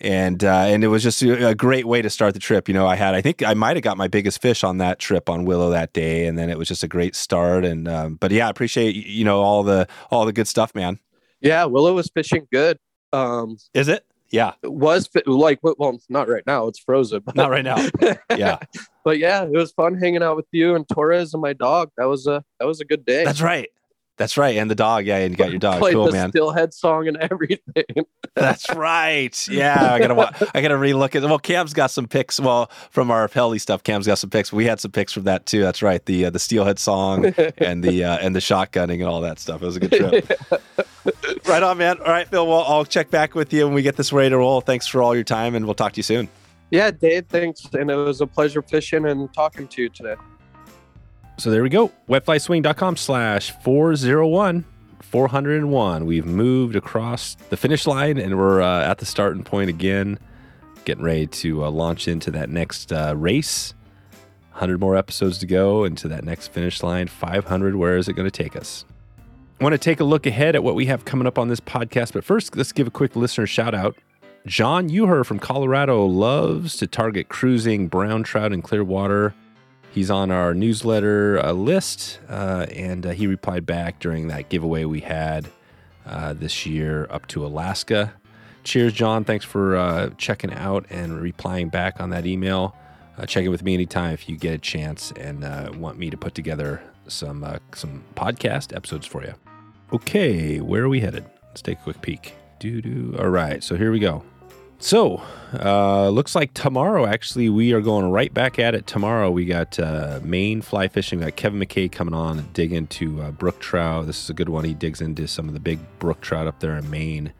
and uh, and it was just a great way to start the trip. You know, I had I think I might have got my biggest fish on that trip on Willow that day, and then it was just a great start. And um, but yeah, I appreciate you know all the all the good stuff, man. yeah willow was fishing good um Is it? Yeah, it was like well not right now it's frozen but, not right now. Yeah, but yeah it was fun hanging out with you and torres and my dog that was a that was a good day that's right. That's right, and the dog. Yeah, and you got your dog. Played cool, the man. Steelhead song and everything. That's right. Yeah, I gotta wa- I gotta relook at. Well, Cam's got some pics. Well, from our Pelly stuff, Cam's got some pics. We had some pics from that too. That's right. The uh, the Steelhead song and the uh, and the shotgunning and all that stuff. It was a good trip. right on, man. All right, Phil. Well, I'll check back with you when we get this ready to roll. Thanks for all your time, and we'll talk to you soon. Yeah, Dave, thanks. And it was a pleasure fishing and talking to you today. So there we go. Wetflyswing.com slash 401. 401. We've moved across the finish line and we're uh, at the starting point again, getting ready to uh, launch into that next uh, race. 100 more episodes to go into that next finish line. 500. Where is it going to take us? I want to take a look ahead at what we have coming up on this podcast, but first, let's give a quick listener shout out. John Uher from Colorado loves to target cruising brown trout in clear water. He's on our newsletter uh, list, uh, and uh, he replied back during that giveaway we had uh, this year up to Alaska. Cheers, John. Thanks for uh, checking out and replying back on that email. Uh, check in with me anytime if you get a chance and want me to put together some some podcast episodes for you. Okay, where are we headed? Let's take a quick peek. Doo doo. All right, so here we go. So, uh, looks like tomorrow, actually, we are going right back at it tomorrow. We got uh, Maine fly fishing. We got Kevin McKay coming on and dig into uh, brook trout. This is a good one. He digs into some of the big brook trout up there in Maine,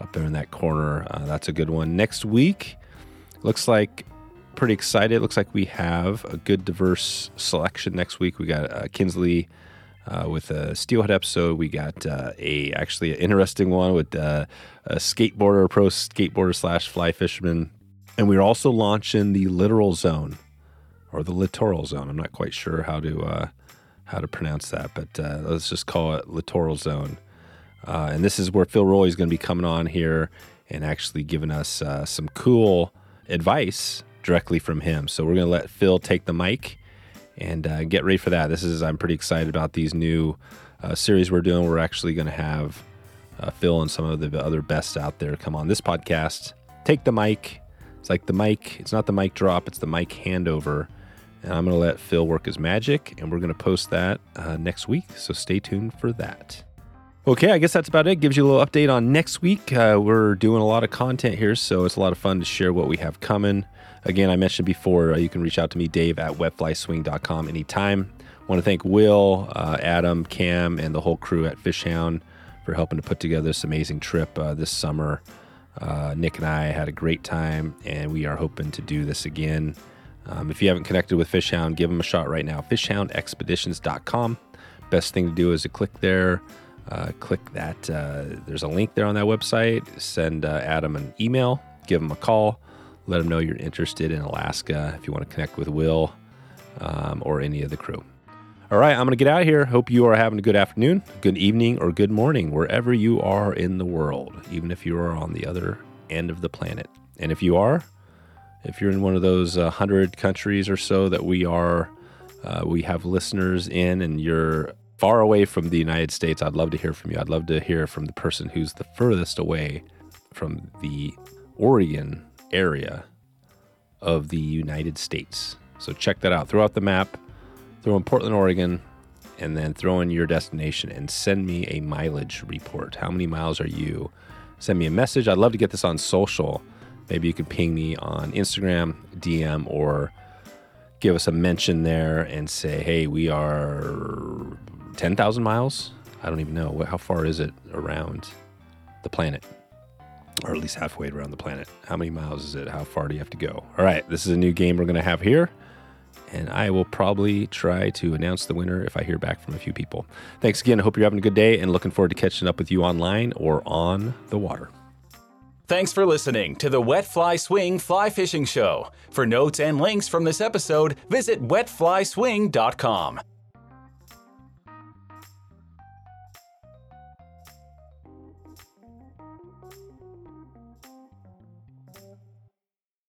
up there in that corner. Uh, that's a good one. Next week, looks like pretty excited. Looks like we have a good, diverse selection next week. We got uh, Kinsley uh, with a steelhead episode. We got uh, a actually an interesting one with uh, a skateboarder, pro skateboarder slash fly fisherman, and we're also launching the littoral zone or the littoral zone. I'm not quite sure how to uh, how to pronounce that, but uh, let's just call it littoral zone. Uh, and this is where Phil Roy is going to be coming on here and actually giving us some cool advice directly from him. So we're going to let Phil take the mic and uh, get ready for that. This is I'm pretty excited about these new uh, series we're doing. We're actually going to have uh, Phil and some of the other best out there come on this podcast. Take the mic. It's like the mic. It's not the mic drop. It's the mic handover. And I'm going to let Phil work his magic, and we're going to post that uh, next week. So stay tuned for that. Okay, I guess that's about it. Gives you a little update on next week. Uh, we're doing a lot of content here, so it's a lot of fun to share what we have coming. Again, I mentioned before, uh, you can reach out to me, Dave at wetflyswing.com anytime. want to thank Will, uh, Adam, Cam, and the whole crew at Fishhound for helping to put together this amazing trip uh, this summer. Uh, Nick and I had a great time, and we are hoping to do this again. Um, if you haven't connected with Fishhound, give them a shot right now. Fishhoundexpeditions.com. Best thing to do is to click there. Uh, click that. Uh, there's a link there on that website. Send uh, Adam an email, give him a call, let him know you're interested in Alaska if you want to connect with Will um, or any of the crew. All right, I'm going to get out of here. Hope you are having a good afternoon, good evening, or good morning, wherever you are in the world, even if you are on the other end of the planet. And if you are, if you're in one of those uh, 100 countries or so that we are, uh, we have listeners in, and you're far away from the United States, I'd love to hear from you. I'd love to hear from the person who's the furthest away from the Oregon area of the United States. So check that out. Throw out the map, throw in Portland, Oregon, and then throw in your destination and send me a mileage report. How many miles are you? Send me a message. I'd love to get this on social. Maybe you could ping me on Instagram, DM, or give us a mention there and say, hey, we are 10,000 miles. I don't even know. How far is it around the planet? Or at least halfway around the planet. How many miles is it? How far do you have to go? All right, this is a new game we're going to have here. And I will probably try to announce the winner if I hear back from a few people. Thanks again. I hope you're having a good day and looking forward to catching up with you online or on the water. Thanks for listening to the Wet Fly Swing Fly Fishing Show. For notes and links from this episode, visit wetflyswing.com.